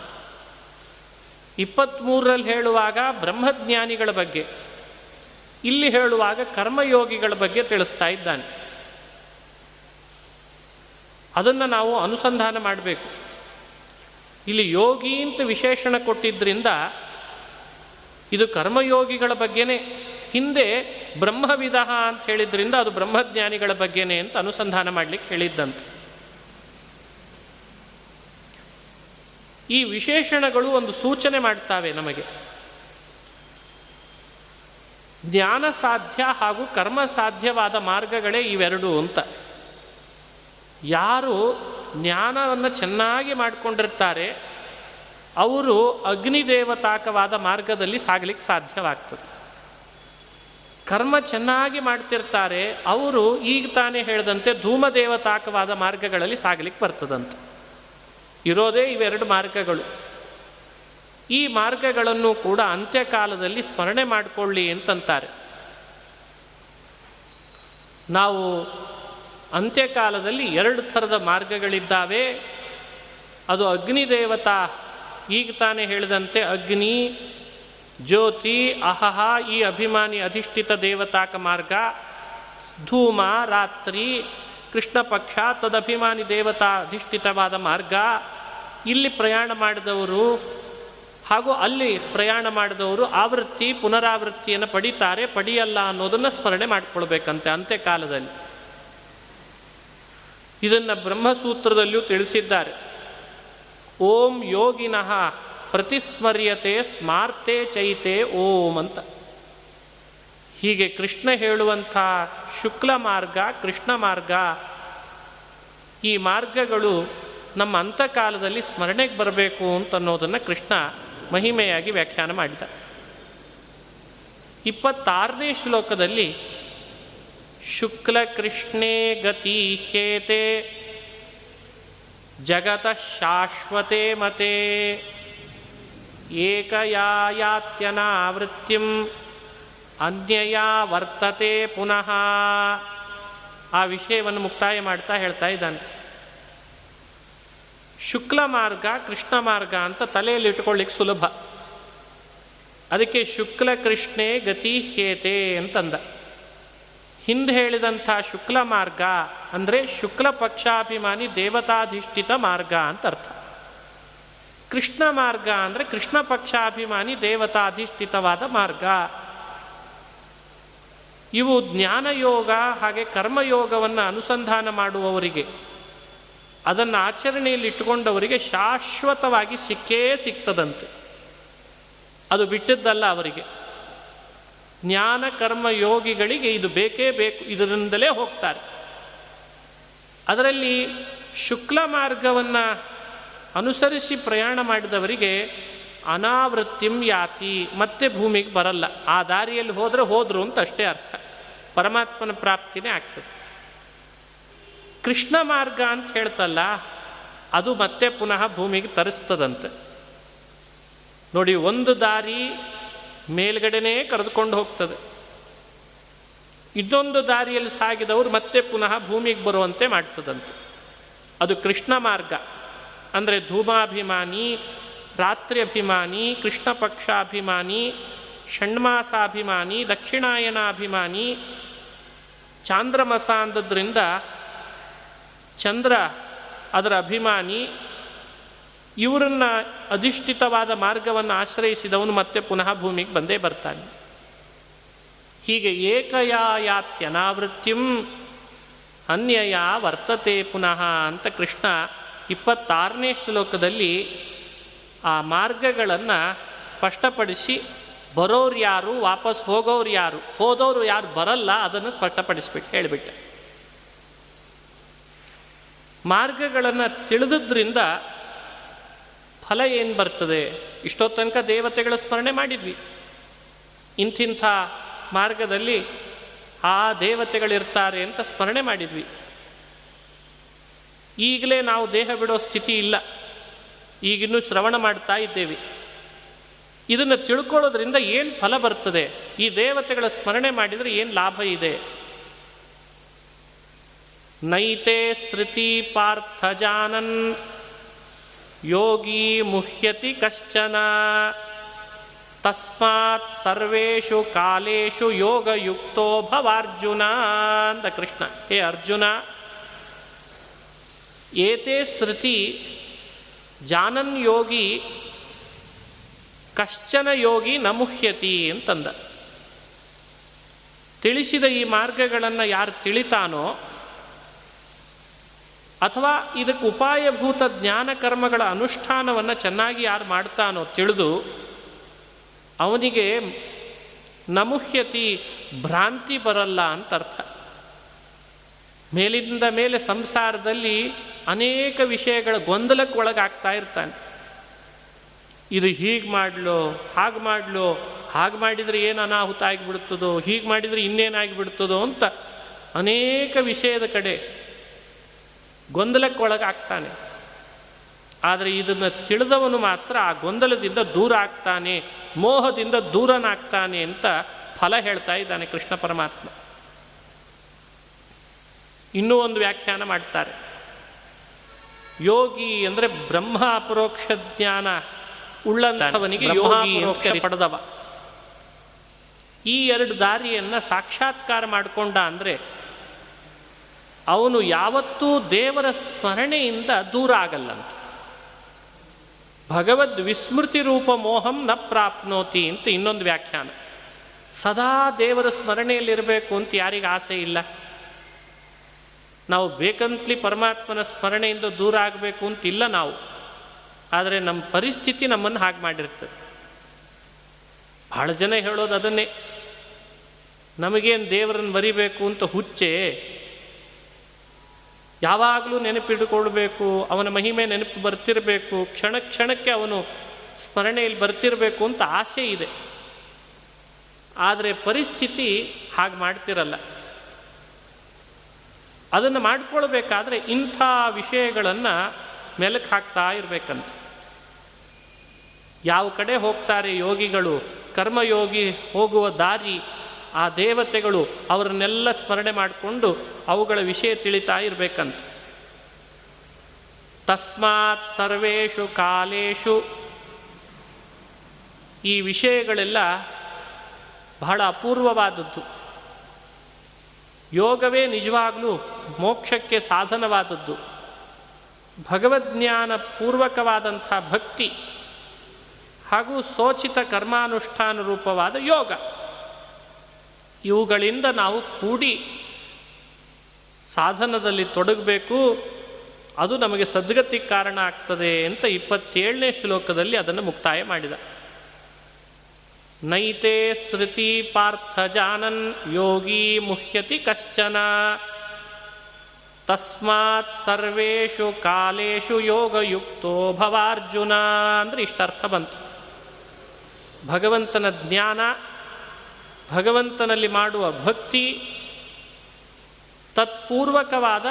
ಇಪ್ಪತ್ತ್ಮೂರರಲ್ಲಿ ಹೇಳುವಾಗ ಬ್ರಹ್ಮಜ್ಞಾನಿಗಳ ಬಗ್ಗೆ, ಇಲ್ಲಿ ಹೇಳುವಾಗ ಕರ್ಮಯೋಗಿಗಳ ಬಗ್ಗೆ ತಿಳಿಸ್ತಾ ಇದ್ದಾನೆ. ಅದನ್ನು ನಾವು ಅನುಸಂಧಾನ ಮಾಡಬೇಕು. ಇಲ್ಲಿ ಯೋಗಿ ಅಂತ ವಿಶೇಷಣ ಕೊಟ್ಟಿದ್ದರಿಂದ ಇದು ಕರ್ಮಯೋಗಿಗಳ ಬಗ್ಗೆನೇ, ಹಿಂದೆ ಬ್ರಹ್ಮವಿಧ ಅಂತ ಹೇಳಿದ್ರಿಂದ ಅದು ಬ್ರಹ್ಮಜ್ಞಾನಿಗಳ ಬಗ್ಗೆನೇ ಅಂತ ಅನುಸಂಧಾನ ಮಾಡಲಿಕ್ಕೆ ಹೇಳಿದ್ದಂತೆ. ಈ ವಿಶೇಷಣಗಳು ಒಂದು ಸೂಚನೆ ಮಾಡ್ತಾವೆ ನಮಗೆ. ಜ್ಞಾನ ಸಾಧ್ಯ ಹಾಗೂ ಕರ್ಮ ಸಾಧ್ಯವಾದ ಮಾರ್ಗಗಳೇ ಇವೆರಡು ಅಂತ. ಯಾರು ಜ್ಞಾನವನ್ನು ಚೆನ್ನಾಗಿ ಮಾಡಿಕೊಂಡಿರ್ತಾರೆ, ಅವರು ಅಗ್ನಿದೇವತಾಕವಾದ ಮಾರ್ಗದಲ್ಲಿ ಸಾಗಲಿಕ್ಕೆ ಸಾಧ್ಯವಾಗ್ತದೆ. ಕರ್ಮ ಚೆನ್ನಾಗಿ ಮಾಡ್ತಿರ್ತಾರೆ, ಅವರು ಈಗ ತಾನೇ ಹೇಳಿದಂತೆ ಧೂಮದೇವತಾಕವಾದ ಮಾರ್ಗಗಳಲ್ಲಿ ಸಾಗಲಿಕ್ಕೆ ಬರ್ತದಂತೆ. ಇರೋದೇ ಇವೆರಡು ಮಾರ್ಗಗಳು. ಈ ಮಾರ್ಗಗಳನ್ನು ಕೂಡ ಅಂತ್ಯಕಾಲದಲ್ಲಿ ಸ್ಮರಣೆ ಮಾಡಿಕೊಳ್ಳಿ ಅಂತಂತಾರೆ. ನಾವು ಅಂತ್ಯಕಾಲದಲ್ಲಿ ಎರಡು ಥರದ ಮಾರ್ಗಗಳಿದ್ದಾವೆ. ಅದು ಅಗ್ನಿದೇವತಾ ಈಗ ತಾನೇ ಹೇಳಿದಂತೆ ಅಗ್ನಿ, ಜ್ಯೋತಿ, ಅಹಹ, ಈ ಅಭಿಮಾನಿ ಅಧಿಷ್ಠಿತ ದೇವತಾಕ ಮಾರ್ಗ. ಧೂಮ, ರಾತ್ರಿ, ಕೃಷ್ಣ ಪಕ್ಷ, ತದಭಿಮಾನಿ ದೇವತಾ ಅಧಿಷ್ಠಿತವಾದ ಮಾರ್ಗ. ಇಲ್ಲಿ ಪ್ರಯಾಣ ಮಾಡಿದವರು ಹಾಗೂ ಅಲ್ಲಿ ಪ್ರಯಾಣ ಮಾಡಿದವರು ಆವೃತ್ತಿ, ಪುನರಾವೃತ್ತಿಯನ್ನು ಪಡಿತಾರೆ. ಪಡಿಯಲ್ಲ ಅನ್ನೋದನ್ನು ಸ್ಮರಣೆ ಮಾಡಿಕೊಳ್ಬೇಕಂತೆ ಅಂತ್ಯಕಾಲದಲ್ಲಿ. ಇದನ್ನು ಬ್ರಹ್ಮಸೂತ್ರದಲ್ಲಿಯೂ ತಿಳಿಸಿದ್ದಾರೆ. ಓಂ ಯೋಗಿನಃ ಪ್ರತಿಸ್ಮರ್ಯತೆ ಸ್ಮಾರ್ತೆ ಚೈತೆ ಓಂ ಅಂತ. ಹೀಗೆ ಕೃಷ್ಣ ಹೇಳುವಂಥ ಶುಕ್ಲ ಮಾರ್ಗ, ಕೃಷ್ಣ ಮಾರ್ಗ, ಈ ಮಾರ್ಗಗಳು ನಮ್ಮ ಅಂತಕಾಲದಲ್ಲಿ ಸ್ಮರಣೆಗೆ ಬರಬೇಕು ಅಂತ ಅನ್ನೋದನ್ನು ಕೃಷ್ಣ ಮಹಿಮೆಯಾಗಿ ವ್ಯಾಖ್ಯಾನ ಮಾಡಿದ. ಇಪ್ಪತ್ತಾರನೇ ಶ್ಲೋಕದಲ್ಲಿ ಶುಕ್ಲ ಕೃಷ್ಣೇ ಗತಿ ಹೇತೆ, ಜಗತ ಶಾಶ್ವತೆ ಮತೆ ಏಕಯಾತ್ಯನಾವೃತ್ತಿಂ ಅನ್ಯಯ ವರ್ತತೆ ಪುನಃ. ಆ ವಿಷಯವನ್ನು ಮುಕ್ತಾಯ ಮಾಡ್ತಾ ಹೇಳ್ತಾ ಇದ್ದಾನೆ. ಶುಕ್ಲ ಮಾರ್ಗ, ಕೃಷ್ಣ ಮಾರ್ಗ ಅಂತ ತಲೆಯಲ್ಲಿ ಇಟ್ಕೊಳ್ಳಿಕ್ಕೆ ಸುಲಭ. ಅದಕ್ಕೆ ಶುಕ್ಲ ಕೃಷ್ಣೇ ಗತಿ ಹೇತೆ ಅಂತಂದ. ಹಿಂದೆ ಹೇಳಿದಂಥ ಶುಕ್ಲ ಮಾರ್ಗ ಅಂದರೆ ಶುಕ್ಲ ಪಕ್ಷಾಭಿಮಾನಿ ದೇವತಾಧಿಷ್ಠಿತ ಮಾರ್ಗ ಅಂತ ಅರ್ಥ. ಕೃಷ್ಣ ಮಾರ್ಗ ಅಂದರೆ ಕೃಷ್ಣ ಪಕ್ಷಾಭಿಮಾನಿ ದೇವತಾಧಿಷ್ಠಿತವಾದ ಮಾರ್ಗ. ಇವು ಜ್ಞಾನಯೋಗ ಹಾಗೆ ಕರ್ಮಯೋಗವನ್ನು ಅನುಸಂಧಾನ ಮಾಡುವವರಿಗೆ, ಅದನ್ನು ಆಚರಣೆಯಲ್ಲಿ ಇಟ್ಟುಕೊಂಡವರಿಗೆ ಶಾಶ್ವತವಾಗಿ ಸಿಕ್ಕೇ ಸಿಗ್ತದಂತೆ ಅದು ಬಿಟ್ಟಿದ್ದಲ್ಲ ಅವರಿಗೆ. ಜ್ಞಾನ ಕರ್ಮ ಯೋಗಿಗಳಿಗೆ ಇದು ಬೇಕೇ ಬೇಕು, ಇದರಿಂದಲೇ ಹೋಗ್ತಾರೆ. ಅದರಲ್ಲಿ ಶುಕ್ಲ ಮಾರ್ಗವನ್ನು ಅನುಸರಿಸಿ ಪ್ರಯಾಣ ಮಾಡಿದವರಿಗೆ ಅನಾವೃತ್ತಿಂ ಯಾತಿ, ಮತ್ತೆ ಭೂಮಿಗೆ ಬರಲ್ಲ. ಆ ದಾರಿಯಲ್ಲಿ ಹೋದರೆ ಹೋದರು ಅಂತ ಅಷ್ಟೇ ಅರ್ಥ. ಪರಮಾತ್ಮನ ಪ್ರಾಪ್ತಿನೇ ಆಗ್ತದೆ. ಕೃಷ್ಣ ಮಾರ್ಗ ಅಂತ ಹೇಳ್ತಲ್ಲ, ಅದು ಮತ್ತೆ ಪುನಃ ಭೂಮಿಗೆ ತರಿಸ್ತದಂತೆ. ನೋಡಿ, ಒಂದು ದಾರಿ ಮೇಲ್ಗಡೆನೇ ಕರೆದುಕೊಂಡು ಹೋಗ್ತದೆ. ಇದೊಂದು ದಾರಿಯಲ್ಲಿ ಸಾಗಿದವರು ಮತ್ತೆ ಪುನಃ ಭೂಮಿಗೆ ಬರುವಂತೆ ಮಾಡ್ತದಂತೆ. ಅದು ಕೃಷ್ಣ ಮಾರ್ಗ. ಅಂದರೆ ಧೂಮಾಭಿಮಾನಿ ರಾತ್ರಿ ಅಭಿಮಾನಿ ಕೃಷ್ಣ ಪಕ್ಷಾಭಿಮಾನಿ, ಷಣ್ಮಾಸಾಭಿಮಾನಿ, ದಕ್ಷಿಣಾಯನಾಭಿಮಾನಿ, ಚಾಂದ್ರಮಸ ಅಂದದ್ರಿಂದ ಚಂದ್ರ ಅದರ ಅಭಿಮಾನಿ ಇವರನ್ನ ಅಧಿಷ್ಠಿತವಾದ ಮಾರ್ಗವನ್ನು ಆಶ್ರಯಿಸಿದವನು ಮತ್ತೆ ಪುನಃ ಭೂಮಿಗೆ ಬಂದೇ ಬರ್ತಾನೆ. ಹೀಗೆ ಏಕಯಾತ್ಯನಾವೃತ್ತಿಂ ಅನ್ಯಯ ವರ್ತತೆ ಪುನಃ ಅಂತ ಕೃಷ್ಣ ಇಪ್ಪತ್ತಾರನೇ ಶ್ಲೋಕದಲ್ಲಿ ಆ ಮಾರ್ಗಗಳನ್ನು ಸ್ಪಷ್ಟಪಡಿಸಿ ಬರೋರು ಯಾರು, ವಾಪಸ್ ಹೋಗೋರು ಯಾರು, ಹೋದವರು ಯಾರು ಬರಲ್ಲ ಅದನ್ನು ಸ್ಪಷ್ಟಪಡಿಸ್ಬಿಟ್ಟು ಹೇಳಿಬಿಟ್ಟೆ. ಮಾರ್ಗಗಳನ್ನು ತಿಳಿದ್ರಿಂದ ಫಲ ಏನು ಬರ್ತದೆ? ಇಷ್ಟೋ ತನಕ ದೇವತೆಗಳ ಸ್ಮರಣೆ ಮಾಡಿದ್ವಿ. ಇಂಥಿಂಥ ಮಾರ್ಗದಲ್ಲಿ ಆ ದೇವತೆಗಳಿರ್ತಾರೆ ಅಂತ ಸ್ಮರಣೆ ಮಾಡಿದ್ವಿ. ಈಗಲೇ ನಾವು ದೇಹ ಬಿಡೋ ಸ್ಥಿತಿ ಇಲ್ಲ. ಈಗಿನ್ನೂ ಶ್ರವಣ ಮಾಡ್ತಾ ಇದ್ದೇವೆ. ಇದನ್ನು ತಿಳ್ಕೊಳ್ಳೋದ್ರಿಂದ ಏನು ಫಲ ಬರ್ತದೆ? ಈ ದೇವತೆಗಳ ಸ್ಮರಣೆ ಮಾಡಿದರೆ ಏನು ಲಾಭ ಇದೆ? ನೈತೆ ಶ್ರುತಿ ಪಾರ್ಥ ಜಾನನ್. ಯೋಗಿ ಮುಹ್ಯತಿ ಕಶ್ಚನ ತಸ್ಮಾತ್ ಸರ್ವೇಷು ಕಾಲೇಶು ಯೋಗಯುಕ್ತೋ ಭವಾರ್ಜುನ ಅಂದ ಕೃಷ್ಣ ಹೇ ಅರ್ಜುನ ಏತೇ ಶ್ರುತಿ ಜಾನನ್ ಯೋಗಿ ಕಶ್ಚನ ಯೋಗಿ ನಮುಹ್ಯತಿ ಅಂತಂದ. ತಿಳಿಸಿದ ಈ ಮಾರ್ಗಗಳನ್ನು ಯಾರು ತಿಳಿತಾನೋ ಅಥವಾ ಇದಕ್ಕೆ ಉಪಾಯಭೂತ ಜ್ಞಾನ ಕರ್ಮಗಳ ಅನುಷ್ಠಾನವನ್ನು ಚೆನ್ನಾಗಿ ಯಾರು ಮಾಡ್ತಾನೋ ತಿಳಿದು ಅವನಿಗೆ ನಮುಹ್ಯತಿ ಭ್ರಾಂತಿ ಬರಲ್ಲ ಅಂತ ಅರ್ಥ ಮೇಲಿಂದ ಮೇಲೆ ಸಂಸಾರದಲ್ಲಿ ಅನೇಕ ವಿಷಯಗಳ ಗೊಂದಲಕ್ಕೆ ಒಳಗಾಗ್ತಾ ಇರ್ತಾನೆ. ಇದು ಹೀಗೆ ಮಾಡಲೋ, ಹಾಗೆ ಮಾಡಲೋ, ಹಾಗೆ ಮಾಡಿದರೆ ಏನು ಅನಾಹುತ ಆಗಿಬಿಡ್ತದೋ, ಹೀಗೆ ಮಾಡಿದರೆ ಇನ್ನೇನಾಗಿಬಿಡ್ತದೋ ಅಂತ ಅನೇಕ ವಿಷಯದ ಕಡೆ ಗೊಂದಲಕ್ಕೆ ಒಳಗಾಗ್ತಾನೆ ಆದರೆ ಇದನ್ನು ತಿಳಿದವನು ಮಾತ್ರ ಆ ಗೊಂದಲದಿಂದ ದೂರ ಆಗ್ತಾನೆ ಮೋಹದಿಂದ ದೂರನಾಗ್ತಾನೆ ಅಂತ ಫಲ ಹೇಳ್ತಾ ಇದ್ದಾನೆ ಕೃಷ್ಣ ಪರಮಾತ್ಮ. ಇನ್ನೂ ಒಂದು ವ್ಯಾಖ್ಯಾನ ಮಾಡ್ತಾರೆ. ಯೋಗಿ ಅಂದರೆ ಬ್ರಹ್ಮ ಅಪರೋಕ್ಷ ಜ್ಞಾನ ಉಳ್ಳಂಥವನಿಗೆ ಯೋಗಿ ಪಡೆದವ. ಈ ಎರಡು ದಾರಿಯನ್ನು ಸಾಕ್ಷಾತ್ಕಾರ ಮಾಡಿಕೊಂಡ ಅಂದರೆ ಅವನು ಯಾವತ್ತೂ ದೇವರ ಸ್ಮರಣೆಯಿಂದ ದೂರ ಆಗಲ್ಲಂತ. ಭಗವದ್ ವಿಸ್ಮೃತಿ ರೂಪ ಮೋಹಂ ನ ಪ್ರಾಪ್ನೋತಿ ಅಂತ ಇನ್ನೊಂದು ವ್ಯಾಖ್ಯಾನ. ಸದಾ ದೇವರ ಸ್ಮರಣೆಯಲ್ಲಿರಬೇಕು ಅಂತ ಯಾರಿಗೆ ಆಸೆ ಇಲ್ಲ. ನಾವು ಬೇಕಂತಲಿ ಪರಮಾತ್ಮನ ಸ್ಮರಣೆಯಿಂದ ದೂರ ಆಗಬೇಕು ಅಂತ ಇಲ್ಲ ನಾವು. ಆದರೆ ನಮ್ಮ ಪರಿಸ್ಥಿತಿ ನಮ್ಮನ್ನು ಹಾಗೆ ಮಾಡಿರ್ತದೆ. ಭಾಳ ಜನ ಹೇಳೋದು ಅದನ್ನೇ. ನಮಗೇನು ದೇವರನ್ನು ಮರಿಬೇಕು ಅಂತ ಹುಚ್ಚೆ? ಯಾವಾಗಲೂ ನೆನಪಿಟ್ಟುಕೊಳ್ಬೇಕು, ಅವನ ಮಹಿಮೆ ನೆನಪು ಬರ್ತಿರಬೇಕು, ಕ್ಷಣ ಕ್ಷಣಕ್ಕೆ ಅವನು ಸ್ಮರಣೆಯಲ್ಲಿ ಬರ್ತಿರಬೇಕು ಅಂತ ಆಸೆ ಇದೆ. ಆದರೆ ಪರಿಸ್ಥಿತಿ ಹಾಗೆ ಮಾಡ್ತಿರಲ್ಲ. ಅದನ್ನು ಮಾಡ್ಕೊಳ್ಬೇಕಾದ್ರೆ ಇಂಥ ವಿಷಯಗಳನ್ನು ಮೆಲುಕು ಹಾಕ್ತಾ ಇರಬೇಕಂತ. ಯಾವ ಕಡೆ ಹೋಗ್ತಾರೆ ಯೋಗಿಗಳು, ಕರ್ಮಯೋಗಿ ಹೋಗುವ ದಾರಿ ಆ ದೇವತೆಗಳು ಅವರನ್ನೆಲ್ಲ ಸ್ಮರಣೆ ಮಾಡಿಕೊಂಡು ಅವುಗಳ ವಿಷಯ ತಿಳಿತಾ ಇರಬೇಕಂತ. ತಸ್ಮಾತ್ ಸರ್ವೇಷು ಕಾಲೇಶು ಈ ವಿಷಯಗಳೆಲ್ಲ ಬಹಳ ಅಪೂರ್ವವಾದದ್ದು. ಯೋಗವೇ ನಿಜವಾಗಲೂ ಮೋಕ್ಷಕ್ಕೆ ಸಾಧನವಾದದ್ದು. ಭಗವಜ್ಞಾನ ಪೂರ್ವಕವಾದಂಥ ಭಕ್ತಿ ಹಾಗೂ ಸೋಚಿತ ಕರ್ಮಾನುಷ್ಠಾನ ರೂಪವಾದ ಯೋಗ. ಇವುಗಳಿಂದ ನಾವು ಕೂಡಿ ಸಾಧನದಲ್ಲಿ ತೊಡಗಬೇಕು. ಅದು ನಮಗೆ ಸದ್ಗತಿ ಕಾರಣ ಆಗ್ತದೆ ಅಂತ ಇಪ್ಪತ್ತೇಳನೇ ಶ್ಲೋಕದಲ್ಲಿ ಅದನ್ನು ಮುಕ್ತಾಯ ಮಾಡಿದ. ನೈತೆ ಸೃತಿ ಪಾರ್ಥ ಜಾನನ್ ಯೋಗಿ ಮುಹ್ಯತಿ ಕಶ್ಚನ. ತಸ್ಮಾತ್ ಸರ್ವೇಷು ಕಾಲೇಶು ಯೋಗಯುಕ್ತೋ ಭವಾರ್ಜುನ ಅಂದರೆ ಇಷ್ಟರ್ಥ ಬಂತು. ಭಗವಂತನ ಜ್ಞಾನ ಭಗವಂತನಲ್ಲಿ ಮಾಡುವ ಭಕ್ತಿ ತತ್ಪೂರ್ವಕವಾದ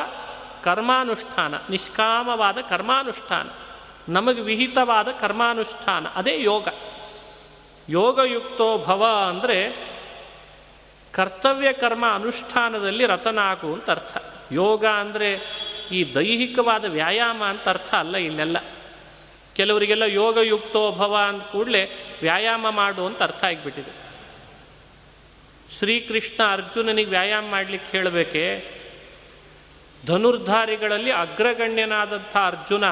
ಕರ್ಮಾನುಷ್ಠಾನ, ನಿಷ್ಕಾಮವಾದ ಕರ್ಮಾನುಷ್ಠಾನ, ನಮಗೆ ವಿಹಿತವಾದ ಕರ್ಮಾನುಷ್ಠಾನ, ಅದೇ ಯೋಗ. ಯೋಗಯುಕ್ತೋ ಭವ ಅಂದರೆ ಕರ್ತವ್ಯ ಕರ್ಮ ಅನುಷ್ಠಾನದಲ್ಲಿ ರತನಾಗು ಅಂತ ಅರ್ಥ. ಯೋಗ ಅಂದರೆ ಈ ದೈಹಿಕವಾದ ವ್ಯಾಯಾಮ ಅಂತ ಅರ್ಥ ಅಲ್ಲ ಇನ್ನೆಲ್ಲ. ಕೆಲವರಿಗೆಲ್ಲ ಯೋಗಯುಕ್ತೋ ಭವ ಅಂದ ಕೂಡಲೇ ವ್ಯಾಯಾಮ ಮಾಡು ಅಂತ ಅರ್ಥ ಆಗಿಬಿಟ್ಟಿದೆ. ಶ್ರೀಕೃಷ್ಣ ಅರ್ಜುನನಿಗೆ ವ್ಯಾಯಾಮ ಮಾಡಲಿಕ್ಕೆ ಹೇಳಬೇಕೆ? ಧನುರ್ಧಾರಿಗಳಲ್ಲಿ ಅಗ್ರಗಣ್ಯನಾದಂಥ ಅರ್ಜುನ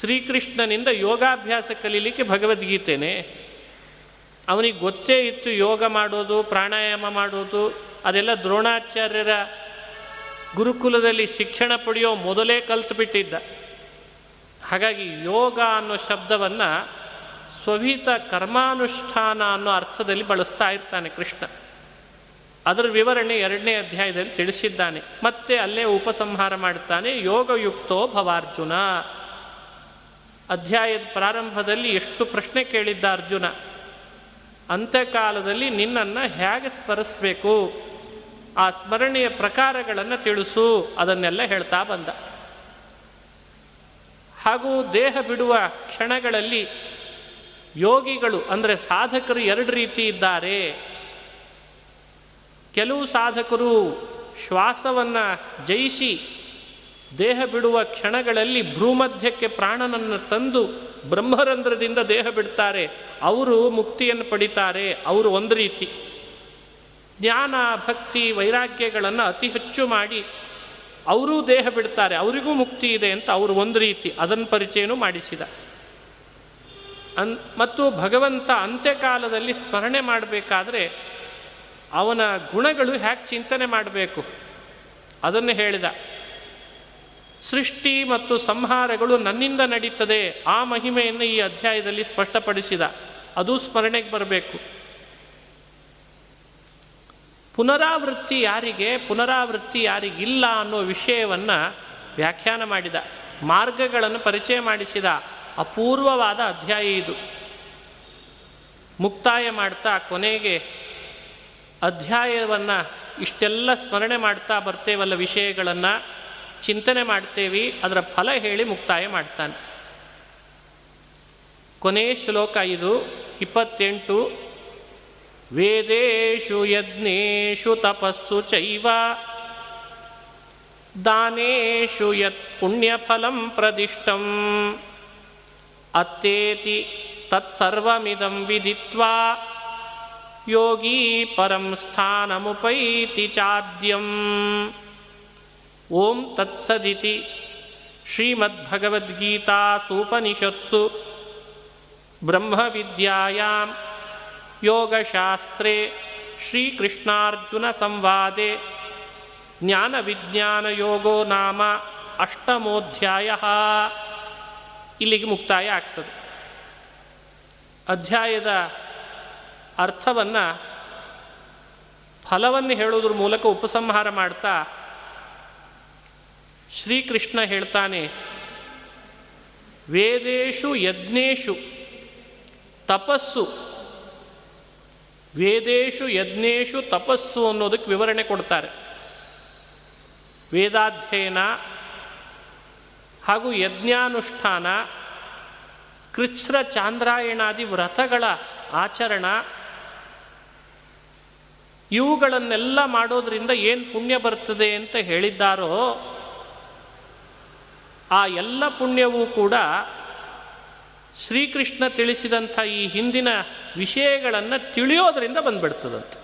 ಶ್ರೀಕೃಷ್ಣನಿಂದ ಯೋಗಾಭ್ಯಾಸ ಕಲೀಲಿಕ್ಕೆ ಭಗವದ್ಗೀತೆನೆ. ಅವನಿಗೆ ಗೊತ್ತೇ ಇತ್ತು ಯೋಗ ಮಾಡೋದು, ಪ್ರಾಣಾಯಾಮ ಮಾಡೋದು, ಅದೆಲ್ಲ ದ್ರೋಣಾಚಾರ್ಯರ ಗುರುಕುಲದಲ್ಲಿ ಶಿಕ್ಷಣ ಪಡೆಯೋ ಮೊದಲೇ ಕಲ್ತುಬಿಟ್ಟಿದ್ದ. ಹಾಗಾಗಿ ಯೋಗ ಅನ್ನೋ ಶಬ್ದವನ್ನು ಸ್ವಹಿತ ಕರ್ಮಾನುಷ್ಠಾನ ಅನ್ನೋ ಅರ್ಥದಲ್ಲಿ ಬಳಸ್ತಾ ಇರ್ತಾನೆ ಕೃಷ್ಣ. ಅದರ ವಿವರಣೆ ಎರಡನೇ ಅಧ್ಯಾಯದಲ್ಲಿ ತಿಳಿಸಿದ್ದಾನೆ. ಮತ್ತೆ ಅಲ್ಲೇ ಉಪಸಂಹಾರ ಮಾಡುತ್ತಾನೆ, ಯೋಗಯುಕ್ತೋ ಭವಾರ್ಜುನ. ಅಧ್ಯಾಯದ ಪ್ರಾರಂಭದಲ್ಲಿ ಎಷ್ಟು ಪ್ರಶ್ನೆ ಕೇಳಿದ್ದ ಅರ್ಜುನ, ಅಂತ್ಯಕಾಲದಲ್ಲಿ ನಿನ್ನನ್ನು ಹೇಗೆ ಸ್ಮರಿಸಬೇಕು, ಆ ಸ್ಮರಣೆಯ ಪ್ರಕಾರಗಳನ್ನು ತಿಳಿಸು, ಅದನ್ನೆಲ್ಲ ಹೇಳ್ತಾ ಬಂದ. ಹಾಗೂ ದೇಹ ಬಿಡುವ ಕ್ಷಣಗಳಲ್ಲಿ ಯೋಗಿಗಳು ಅಂದರೆ ಸಾಧಕರು ಎರಡು ರೀತಿ ಇದ್ದಾರೆ. ಕೆಲವು ಸಾಧಕರು ಶ್ವಾಸವನ್ನು ಜಯಿಸಿ ದೇಹ ಬಿಡುವ ಕ್ಷಣಗಳಲ್ಲಿ ಭ್ರೂಮಧ್ಯಕ್ಕೆ ಪ್ರಾಣನನ್ನು ತಂದು ಬ್ರಹ್ಮರಂಧ್ರದಿಂದ ದೇಹ ಬಿಡ್ತಾರೆ. ಅವರು ಮುಕ್ತಿಯನ್ನು ಪಡಿತಾರೆ. ಅವರು ಒಂದು ರೀತಿ. ಜ್ಞಾನ, ಭಕ್ತಿ, ವೈರಾಗ್ಯಗಳನ್ನು ಅತಿ ಹೆಚ್ಚು ಮಾಡಿ ಅವರೂ ದೇಹ ಬಿಡ್ತಾರೆ. ಅವರಿಗೂ ಮುಕ್ತಿ ಇದೆ ಅಂತ ಅವರು ಒಂದು ರೀತಿ. ಅದನ್ನು ಪರಿಚಯನೂ ಮಾಡಿಸಿದ. ಅನ್ ಮತ್ತು ಭಗವಂತ ಅಂತ್ಯಕಾಲದಲ್ಲಿ ಸ್ಮರಣೆ ಮಾಡಬೇಕಾದ್ರೆ ಅವನ ಗುಣಗಳು ಹ್ಯಾಕ್ ಚಿಂತನೆ ಮಾಡಬೇಕು. ಅದನ್ನು ಹೇಳಿದ. ಸೃಷ್ಟಿ ಮತ್ತು ಸಂಹಾರಗಳು ನನ್ನಿಂದ ನಡೀತದೆ, ಆ ಮಹಿಮೆಯನ್ನು ಈ ಅಧ್ಯಾಯದಲ್ಲಿ ಸ್ಪಷ್ಟಪಡಿಸಿದ. ಅದು ಸ್ಮರಣೆಗೆ ಬರಬೇಕು. ಪುನರಾವೃತ್ತಿ ಯಾರಿಗೆ, ಪುನರಾವೃತ್ತಿ ಯಾರಿಗಿಲ್ಲ ಅನ್ನೋ ವಿಷಯವನ್ನು ವ್ಯಾಖ್ಯಾನ ಮಾಡಿದ, ಮಾರ್ಗಗಳನ್ನು ಪರಿಚಯ ಮಾಡಿಸಿದ. ಅಪೂರ್ವವಾದ ಅಧ್ಯಾಯ ಇದು. ಮುಕ್ತಾಯ ಮಾಡ್ತಾ ಕೊನೆಗೆ ಅಧ್ಯಾಯವನ್ನು ಇಷ್ಟೆಲ್ಲ ಸ್ಮರಣೆ ಮಾಡ್ತಾ ಬರ್ತೇವಲ್ಲ ವಿಷಯಗಳನ್ನು ಚಿಂತನೆ ಮಾಡ್ತೇವಿ, ಅದರ ಫಲ ಹೇಳಿ ಮುಕ್ತಾಯ ಮಾಡ್ತಾನೆ. ಕೊನೆ ಶ್ಲೋಕ ಇದು, ಇಪ್ಪತ್ತೆಂಟು, ವೇದೇಶು ಯಜ್ಞೇಶು ತಪಸ್ಸು ಚೈವ, ದಾನೇಶು ಯತ್ ಪುಣ್ಯಫಲಂ ಪ್ರದಿಷ್ಟಂ. ಅತ್ತೇತಿ ತತ್ಸರ್ವಮಿದಂ ವಿದಿತ್ವಾ ಯೋಗೀ ಪರಂ ಸ್ಥಾನಮುಪೈತಿ ಚಾದ್ಯಂ. ಓಂ ತತ್ಸದಿತಿ ಶ್ರೀಮದ್ಭಗವದ್ಗೀತಾಸೂಪನಿಷತ್ಸು. ಬ್ರಹ್ಮವಿದ್ಯಾಯಾಂ ಯೋಗಶಾಸ್ತ್ರೇ ಶ್ರೀಕೃಷ್ಣಾರ್ಜುನಸಂವಾದೆ. ಜ್ಞಾನವಿಜ್ಞಾನಯೋಗೋ ನಾಮ ಅಷ್ಟಮೋಧ್ಯಾಯ. ಇಲ್ಲಿಗೆ ಮುಕ್ತಾಯ ಆಗ್ತದೆ. ಅಧ್ಯಾಯದ ಅರ್ಥವನ್ನು ಫಲವನ್ನು ಹೇಳೋದ್ರ ಮೂಲಕ ಉಪಸಂಹಾರ ಮಾಡ್ತಾ ಶ್ರೀಕೃಷ್ಣ ಹೇಳ್ತಾನೆ, ವೇದೇಶು ಯಜ್ಞೇಶು, ತಪಸ್ಸು, ವೇದೇಶು ಯಜ್ಞೇಶು ತಪಸ್ಸು ಅನ್ನೋದಕ್ಕೆ ವಿವರಣೆ ಕೊಡ್ತಾರೆ. ವೇದಾಧ್ಯಯನ ಹಾಗೂ ಯಜ್ಞಾನುಷ್ಠಾನ, ಕೃಚ್ಛ್ರ ಚಾಂದ್ರಾಯಣಾದಿ ವ್ರತಗಳ ಆಚರಣ, ಇವುಗಳನ್ನೆಲ್ಲ ಮಾಡೋದ್ರಿಂದ ಏನು ಪುಣ್ಯ ಬರ್ತದೆ ಅಂತ ಹೇಳಿದ್ದಾರೋ, ಆ ಎಲ್ಲ ಪುಣ್ಯವೂ ಕೂಡ ಶ್ರೀಕೃಷ್ಣ ತಿಳಿಸಿದಂಥ ಈ ಹಿಂದಿನ ವಿಷಯಗಳನ್ನು ತಿಳಿಯೋದರಿಂದ ಬಂದ್ಬಿಡ್ತದಂತೆ.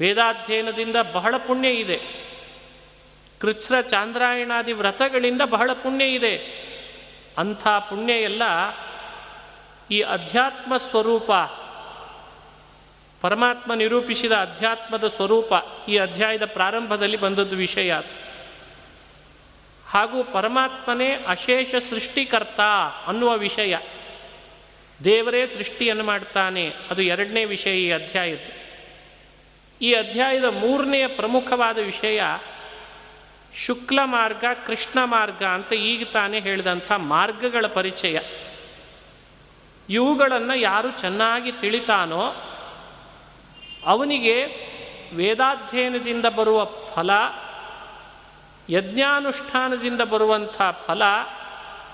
ವೇದಾಧ್ಯಯನದಿಂದ ಬಹಳ ಪುಣ್ಯ ಇದೆ. ಕೃಚ್ಛ್ರ ಚಾಂದ್ರಾಯಣಾದಿ ವ್ರತಗಳಿಂದ ಬಹಳ ಪುಣ್ಯ ಇದೆ. ಅಂಥ ಪುಣ್ಯ ಎಲ್ಲ ಈ ಅಧ್ಯಾತ್ಮ ಸ್ವರೂಪ, ಪರಮಾತ್ಮ ನಿರೂಪಿಸಿದ ಅಧ್ಯಾತ್ಮದ ಸ್ವರೂಪ ಈ ಅಧ್ಯಾಯದ ಪ್ರಾರಂಭದಲ್ಲಿ ಬಂದದ್ದು ವಿಷಯ ಅದು. ಹಾಗೂ ಪರಮಾತ್ಮನೇ ಅಶೇಷ ಸೃಷ್ಟಿಕರ್ತ ಅನ್ನುವ ವಿಷಯ. ದೇವರೇ ಸೃಷ್ಟಿಯನ್ನು ಮಾಡ್ತಾನೆ, ಅದು ಎರಡನೇ ವಿಷಯ ಈ ಅಧ್ಯಾಯದ್ದು. ಈ ಅಧ್ಯಾಯದ ಮೂರನೆಯ ಪ್ರಮುಖವಾದ ವಿಷಯ ಶುಕ್ಲ ಮಾರ್ಗ, ಕೃಷ್ಣ ಮಾರ್ಗ ಅಂತ ಈಗ ತಾನೇ ಹೇಳಿದಂಥ ಮಾರ್ಗಗಳ ಪರಿಚಯ. ಇವುಗಳನ್ನು ಯಾರು ಚೆನ್ನಾಗಿ ತಿಳಿತಾನೋ ಅವನಿಗೆ ವೇದಾಧ್ಯಯನದಿಂದ ಬರುವ ಫಲ, ಯಜ್ಞಾನುಷ್ಠಾನದಿಂದ ಬರುವಂಥ ಫಲ,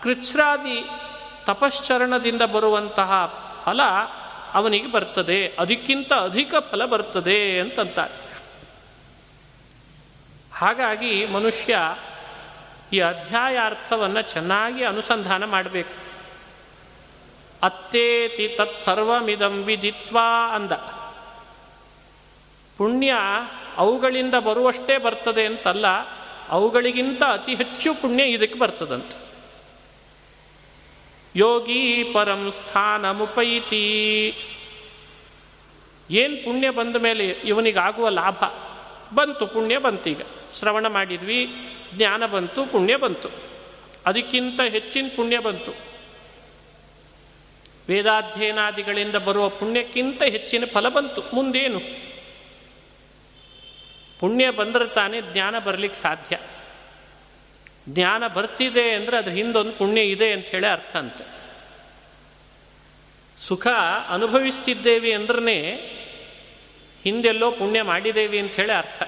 ಕೃಚ್ಛ್ರಾದಿ ತಪಶ್ಚರಣದಿಂದ ಬರುವಂತಹ ಫಲ ಅವನಿಗೆ ಬರ್ತದೆ. ಅದಕ್ಕಿಂತ ಅಧಿಕ ಫಲ ಬರ್ತದೆ ಅಂತಂತಾರೆ. ಹಾಗಾಗಿ ಮನುಷ್ಯ ಈ ಅಧ್ಯಾಯ ಅರ್ಥವನ್ನು ಚೆನ್ನಾಗಿ ಅನುಸಂಧಾನ ಮಾಡಬೇಕು. ಅತ್ತೇತಿ ತತ್ಸರ್ವಮಿದಂ ವಿದಿತ್ವಾ ಅಂದ. ಪುಣ್ಯ ಅವುಗಳಿಂದ ಬರುವಷ್ಟೇ ಬರ್ತದೆ ಅಂತಲ್ಲ, ಅವುಗಳಿಗಿಂತ ಅತಿ ಹೆಚ್ಚು ಪುಣ್ಯ ಇದಕ್ಕೆ ಬರ್ತದಂತೆ. ಯೋಗಿ ಪರಂ ಸ್ಥಾನಮುಪೈತಿ. ಏನು ಪುಣ್ಯ ಬಂದ ಮೇಲೆ ಇವನಿಗಾಗುವ ಲಾಭ? ಬಂತು, ಪುಣ್ಯ ಬಂತೀಗ ಶ್ರವಣ ಮಾಡಿದ್ವಿ, ಜ್ಞಾನ ಬಂತು, ಪುಣ್ಯ ಬಂತು. ಅದಕ್ಕಿಂತ ಹೆಚ್ಚಿನ ಪುಣ್ಯ ಬಂತು. ವೇದಾಧ್ಯಯನಾದಿಗಳಿಂದ ಬರುವ ಪುಣ್ಯಕ್ಕಿಂತ ಹೆಚ್ಚಿನ ಫಲ ಬಂತು, ಮುಂದೇನು? ಪುಣ್ಯ ಬಂದರೆ ತಾನೇ ಜ್ಞಾನ ಬರಲಿಕ್ಕೆ ಸಾಧ್ಯ. ಜ್ಞಾನ ಬರ್ತಿದೆ ಅಂದರೆ ಅದ್ರ ಹಿಂದೊಂದು ಪುಣ್ಯ ಇದೆ ಅಂತ ಹೇಳಿ ಅರ್ಥ ಅಂತೆ. ಸುಖ ಅನುಭವಿಸ್ತಿದ್ದೇವೆ ಅಂದ್ರೆ ಹಿಂದೆಲ್ಲೋ ಪುಣ್ಯ ಮಾಡಿದ್ದೇವೆ ಅಂತ ಹೇಳಿ ಅರ್ಥ.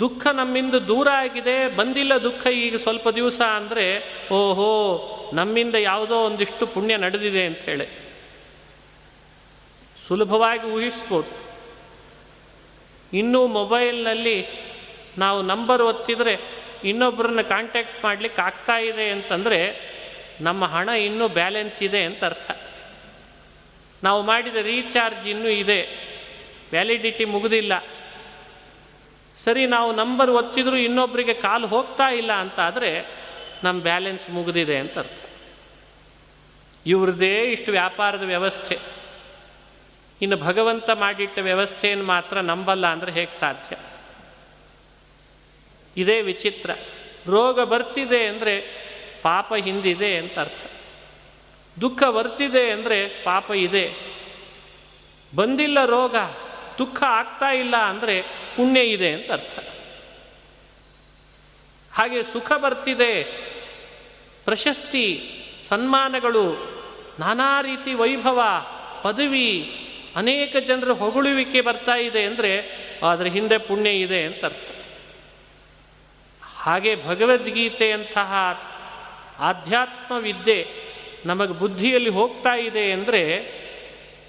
ದುಃಖ ನಮ್ಮಿಂದ ದೂರ ಆಗಿದೆ, ಬಂದಿಲ್ಲ ದುಃಖ ಈಗ ಸ್ವಲ್ಪ ದಿವಸ ಅಂದರೆ, ಓಹೋ, ನಮ್ಮಿಂದ ಯಾವುದೋ ಒಂದಿಷ್ಟು ಪುಣ್ಯ ನಡೆದಿದೆ ಅಂತ ಹೇಳಿ. ಸುಲಭವಾಗಿ ಊಹಿಸ್ಬೋದು. ಇನ್ನೂ ಮೊಬೈಲ್ನಲ್ಲಿ ನಾವು ನಂಬರ್ ಒತ್ತಿದರೆ ಇನ್ನೊಬ್ಬರನ್ನ ಕಾಂಟ್ಯಾಕ್ಟ್ ಮಾಡಲಿಕ್ಕೆ ಆಗ್ತಾ ಇದೆ ಅಂತಂದರೆ, ನಮ್ಮ ಹಣ ಇನ್ನೂ ಬ್ಯಾಲೆನ್ಸ್ ಇದೆ ಅಂತ ಅರ್ಥ. ನಾವು ಮಾಡಿದ ರೀಚಾರ್ಜ್ ಇನ್ನೂ ಇದೆ. ವ್ಯಾಲಿಡಿಟಿ ಮುಗಿದಿಲ್ಲ. ಸರಿ, ನಾವು ನಂಬರ್ ಒತ್ತಿದ್ರು ಇನ್ನೊಬ್ಬರಿಗೆ ಕಾಲು ಹೋಗ್ತಾ ಇಲ್ಲ ಅಂತ ಆದರೆ ನಮ್ಮ ಬ್ಯಾಲೆನ್ಸ್ ಮುಗಿದಿದೆ ಅಂತ ಅರ್ಥ. ಇವ್ರದ್ದೇ ಇಷ್ಟು ವ್ಯಾಪಾರದ ವ್ಯವಸ್ಥೆ. ಇನ್ನು ಭಗವಂತ ಮಾಡಿಟ್ಟ ವ್ಯವಸ್ಥೆಯನ್ನು ಮಾತ್ರ ನಂಬಲ್ಲ ಅಂದರೆ ಹೇಗೆ ಸಾಧ್ಯ? ಇದೇ ವಿಚಿತ್ರ. ರೋಗ ಬರ್ತಿದೆ ಅಂದರೆ ಪಾಪ ಹಿಂದಿದೆ ಅಂತ ಅರ್ಥ. ದುಃಖ ಬರ್ತಿದೆ ಅಂದರೆ ಪಾಪ ಇದೆ. ಬಂದಿಲ್ಲ ರೋಗ. ದುಃಖ ಆಗ್ತಾ ಇಲ್ಲ ಅಂದರೆ ಪುಣ್ಯ ಇದೆ ಅಂತ ಅರ್ಥ. ಹಾಗೆ ಸುಖ ಬರ್ತಿದೆ, ಪ್ರಶಸ್ತಿ, ಸನ್ಮಾನಗಳು, ನಾನಾ ರೀತಿ ವೈಭವ, ಪದವಿ, ಅನೇಕ ಜನರ ಹೊಗಳುವಿಕೆ ಬರ್ತಾ ಇದೆ ಅಂದರೆ ಅದರ ಹಿಂದೆ ಪುಣ್ಯ ಇದೆ ಅಂತ ಅರ್ಥ. ಹಾಗೆ ಭಗವದ್ಗೀತೆಯಂತಹ ಆಧ್ಯಾತ್ಮ ವಿದ್ಯೆ ನಮಗೆ ಬುದ್ಧಿಯಲ್ಲಿ ಹೋಗ್ತಾ ಇದೆ ಅಂದರೆ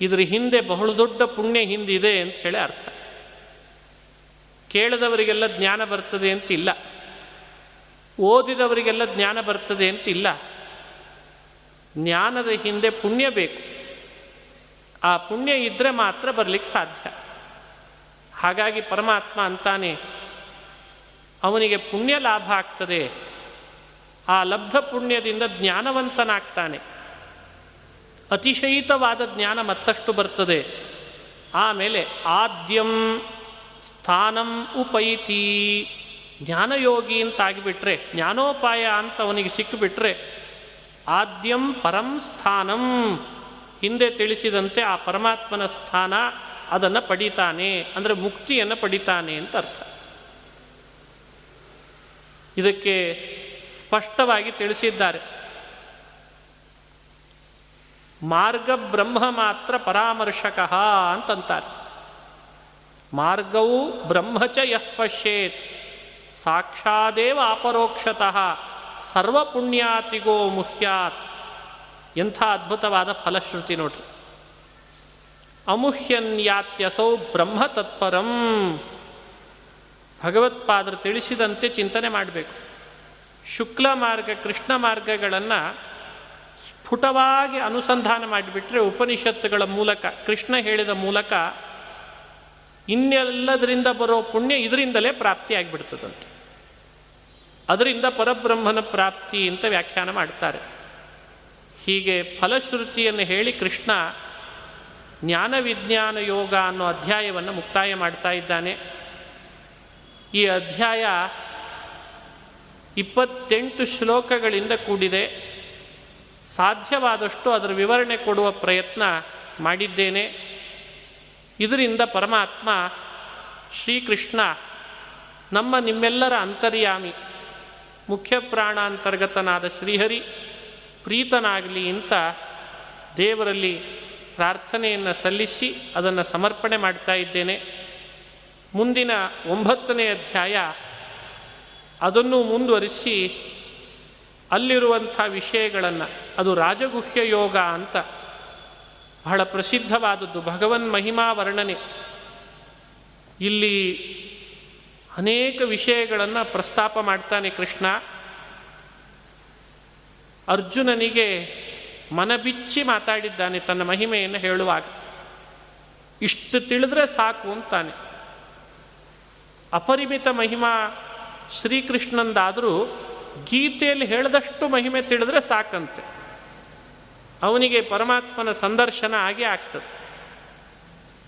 ಇದರ ಹಿಂದೆ ಬಹಳ ದೊಡ್ಡ ಪುಣ್ಯ ಹಿಂದಿದೆ ಅಂತ ಹೇಳಿ ಅರ್ಥ. ಕೇಳದವರಿಗೆಲ್ಲ ಜ್ಞಾನ ಬರ್ತದೆ ಅಂತ ಇಲ್ಲ ಓದಿದವರಿಗೆಲ್ಲ ಜ್ಞಾನ ಬರ್ತದೆ ಅಂತ ಇಲ್ಲ ಜ್ಞಾನದ ಹಿಂದೆ ಪುಣ್ಯ ಬೇಕು. ಆ ಪುಣ್ಯ ಇದ್ದರೆ ಮಾತ್ರ ಬರಲಿಕ್ಕೆ ಸಾಧ್ಯ. ಹಾಗಾಗಿ ಪರಮಾತ್ಮ ಅಂತಾನೆ, ಅವನಿಗೆ ಪುಣ್ಯ ಲಾಭ ಆಗ್ತದೆ. ಆ ಲಬ್ಧ ಪುಣ್ಯದಿಂದ ಜ್ಞಾನವಂತನಾಗ್ತಾನೆ. ಅತಿಶಯಿತವಾದ ಜ್ಞಾನ ಮತ್ತಷ್ಟು ಬರ್ತದೆ. ಆಮೇಲೆ ಆದ್ಯಂ ಸ್ಥಾನಂ ಉಪೈತಿ. ಜ್ಞಾನಯೋಗಿ ಅಂತಾಗಿಬಿಟ್ರೆ, ಜ್ಞಾನೋಪಾಯ ಅಂತ ಅವನಿಗೆ ಸಿಕ್ಕಿಬಿಟ್ರೆ, ಆದ್ಯಂ ಪರಂ ಸ್ಥಾನಂ. ಹಿಂದೆ ತಿಳಿಸಿದಂತೆ ಆ ಪರಮಾತ್ಮನ ಸ್ಥಾನ ಅದನ್ನು ಪಡಿತಾನೆ, ಅಂದರೆ ಮುಕ್ತಿಯನ್ನು ಪಡಿತಾನೆ ಅಂತ ಅರ್ಥ. ಇದಕ್ಕೆ ಸ್ಪಷ್ಟವಾಗಿ ತಿಳಿಸಿದ್ದಾರೆ. ಮಾರ್ಗ ಬ್ರಹ್ಮ ಮಾತ್ರ ಪರಾಮರ್ಶಕ ಅಂತಂತಾರೆ. ಮಾರ್ಗವು ಬ್ರಹ್ಮಚ ಯಃ ಪಶ್ಯೇತ್, ಸಾಕ್ಷಾದೇವ ಅಪರೋಕ್ಷತಃ ಸರ್ವಪುಣ್ಯಾತಿಗೋ ಮುಹ್ಯಾತ್. ಎಂಥ ಅದ್ಭುತವಾದ ಫಲಶ್ರುತಿ ನೋಡ್ರಿ. ಅಮುಹ್ಯನ್ಯಾತ್ಯಸೌ ಬ್ರಹ್ಮ ತತ್ಪರಂ. ಭಗವತ್ಪಾದರು ತಿಳಿಸಿದಂತೆ ಚಿಂತನೆ ಮಾಡಬೇಕು. ಶುಕ್ಲ ಮಾರ್ಗ, ಕೃಷ್ಣ ಮಾರ್ಗಗಳನ್ನು ಸ್ಫುಟವಾಗಿ ಅನುಸಂಧಾನ ಮಾಡಿಬಿಟ್ರೆ ಉಪನಿಷತ್ತುಗಳ ಮೂಲಕ, ಕೃಷ್ಣ ಹೇಳಿದ ಮೂಲಕ ಇನ್ನೆಲ್ಲದರಿಂದ ಬರೋ ಪುಣ್ಯ ಇದರಿಂದಲೇ ಪ್ರಾಪ್ತಿಯಾಗಿಬಿಡ್ತದಂತೆ ಅದರಿಂದ ಪರಬ್ರಹ್ಮನ ಪ್ರಾಪ್ತಿ ಅಂತ ವ್ಯಾಖ್ಯಾನ ಮಾಡ್ತಾರೆ. ಹೀಗೆ ಫಲಶ್ರುತಿಯನ್ನು ಹೇಳಿ ಕೃಷ್ಣ ಜ್ಞಾನ ವಿಜ್ಞಾನ ಯೋಗ ಅನ್ನೋ ಅಧ್ಯಾಯವನ್ನು ಮುಕ್ತಾಯ ಮಾಡ್ತಾ ಇದ್ದಾನೆ. ಈ ಅಧ್ಯಾಯ ಇಪ್ಪತ್ತೆಂಟು ಶ್ಲೋಕಗಳಿಂದ ಕೂಡಿದೆ. ಸಾಧ್ಯವಾದಷ್ಟು ಅದರ ವಿವರಣೆ ಕೊಡುವ ಪ್ರಯತ್ನ ಮಾಡಿದ್ದೇನೆ. ಇದರಿಂದ ಪರಮಾತ್ಮ, ಶ್ರೀಕೃಷ್ಣ, ನಮ್ಮ ನಿಮ್ಮೆಲ್ಲರ ಅಂತರ್ಯಾಮಿ, ಮುಖ್ಯ ಪ್ರಾಣಾಂತರ್ಗತನಾದ ಶ್ರೀಹರಿ ಪ್ರೀತನಾಗಲಿ ಅಂತ ದೇವರಲ್ಲಿ ಪ್ರಾರ್ಥನೆಯನ್ನು ಸಲ್ಲಿಸಿ ಅದನ್ನು ಸಮರ್ಪಣೆ ಮಾಡ್ತಾ ಇದ್ದೇನೆ. ಮುಂದಿನ ಒಂಬತ್ತನೇ ಅಧ್ಯಾಯ ಅದನ್ನು ಮುಂದುವರಿಸಿ ಅಲ್ಲಿರುವಂಥ ವಿಷಯಗಳನ್ನು, ಅದು ರಾಜಗುಹ್ಯ ಯೋಗ ಅಂತ ಬಹಳ ಪ್ರಸಿದ್ಧವಾದದ್ದು. ಭಗವನ್ ಮಹಿಮಾ ವರ್ಣನೆ. ಇಲ್ಲಿ ಅನೇಕ ವಿಷಯಗಳನ್ನು ಪ್ರಸ್ತಾಪ ಮಾಡ್ತಾನೆ ಕೃಷ್ಣ. ಅರ್ಜುನನಿಗೆ ಮನಬಿಚ್ಚಿ ಮಾತಾಡಿದ್ದಾನೆ ತನ್ನ ಮಹಿಮೆಯನ್ನು ಹೇಳುವಾಗ. ಇಷ್ಟು ತಿಳಿದ್ರೆ ಸಾಕು ಅಂತಾನೆ. ಅಪರಿಮಿತ ಮಹಿಮಾ ಶ್ರೀಕೃಷ್ಣಂದಾದರೂ ಗೀತೆಯಲ್ಲಿ ಹೇಳಿದಷ್ಟು ಮಹಿಮೆ ತಿಳಿದ್ರೆ ಸಾಕಂತೆ. ಅವನಿಗೆ ಪರಮಾತ್ಮನ ಸಂದರ್ಶನ ಆಗೇ ಆಗ್ತದೆ.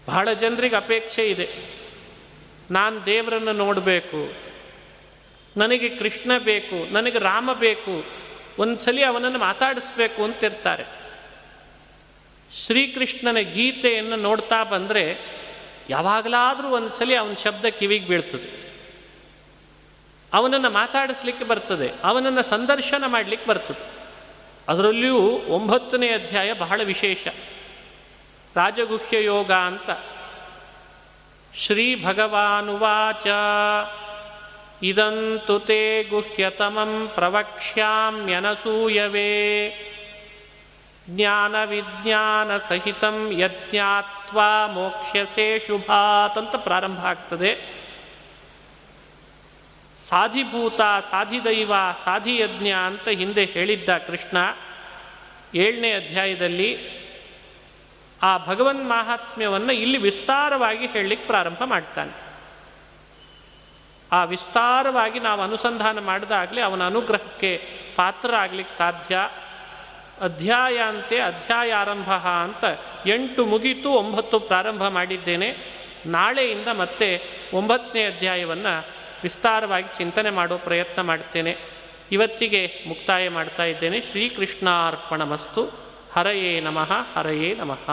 ಬಹಳ ಜನರಿಗೆ ಅಪೇಕ್ಷೆ ಇದೆ. ನಾನು ದೇವರನ್ನು ನೋಡಬೇಕು. ನನಗೆ ಕೃಷ್ಣ ಬೇಕು, ನನಗೆ ರಾಮ ಬೇಕು, ಒಂದ್ಸಲಿ ಅವನನ್ನು ಮಾತಾಡಿಸ್ಬೇಕು ಅಂತಿರ್ತಾರೆ. ಶ್ರೀಕೃಷ್ಣನ ಗೀತೆಯನ್ನು ನೋಡ್ತಾ ಬಂದರೆ ಯಾವಾಗಲಾದರೂ ಒಂದ್ಸಲಿ ಅವನ ಶಬ್ದ ಕಿವಿಗೆ ಬೀಳ್ತದೆ. ಅವನನ್ನು ಮಾತಾಡಿಸ್ಲಿಕ್ಕೆ ಬರ್ತದೆ, ಅವನನ್ನು ಸಂದರ್ಶನ ಮಾಡಲಿಕ್ಕೆ ಬರ್ತದೆ. ಅದರಲ್ಲಿಯೂ ಒಂಬತ್ತನೇ ಅಧ್ಯಾಯ ಬಹಳ ವಿಶೇಷ. ರಾಜಗುಹ್ಯ ಯೋಗ ಅಂತ. ಶ್ರೀ ಭಗವಾನುವಾಚ ಇದಂತು ತೇ ಗುಹ್ಯತಮಂ ಪ್ರವಕ್ಷ್ಯಾಮ್ಯನಸೂಯವೇ ಜ್ಞಾನ ವಿಜ್ಞಾನ ಸಹಿತಂ ಯಜ್ಞಾತ್ವಾ ಮೋಕ್ಷ್ಯಸೇ ಶುಭಾತ್ ಪ್ರಾರಂಭ ಆಗ್ತದೆ. ಸಾಧಿಭೂತ, ಸಾಧಿದೈವ, ಸಾಧಿಯಜ್ಞ ಅಂತ ಹಿಂದೆ ಹೇಳಿದ್ದ ಕೃಷ್ಣ ಏಳನೇ ಅಧ್ಯಾಯದಲ್ಲಿ ಆ ಭಗವನ್ ಮಾಹಾತ್ಮ್ಯವನ್ನು ಇಲ್ಲಿ ವಿಸ್ತಾರವಾಗಿ ಹೇಳಲಿಕ್ಕೆ ಪ್ರಾರಂಭ ಮಾಡ್ತಾನೆ. ಆ ವಿಸ್ತಾರವಾಗಿ ನಾವು ಅನುಸಂಧಾನ ಮಾಡಿದಾಗಲೇ ಅವನ ಅನುಗ್ರಹಕ್ಕೆ ಪಾತ್ರ ಆಗ್ಲಿಕ್ಕೆ ಸಾಧ್ಯ. ಅಧ್ಯಾಯ ಅಂತೆ ಅಧ್ಯಾಯ ಆರಂಭ ಅಂತ ಎಂಟು ಮುಗೀತು, ಒಂಬತ್ತು ಪ್ರಾರಂಭ ಮಾಡಿದ್ದೇನೆ. ನಾಳೆಯಿಂದ ಮತ್ತೆ ಒಂಬತ್ತನೇ ಅಧ್ಯಾಯವನ್ನು ವಿಸ್ತಾರವಾಗಿ ಚಿಂತನೆ ಮಾಡುವ ಪ್ರಯತ್ನ ಮಾಡ್ತೇನೆ. ಇವತ್ತಿಗೆ ಮುಕ್ತಾಯ ಮಾಡ್ತಾ ಇದ್ದೇನೆ. ಶ್ರೀಕೃಷ್ಣಾರ್ಪಣ ಮಸ್ತು ಹರಯೇ ನಮಃ ಹರಯೇ ನಮಃ.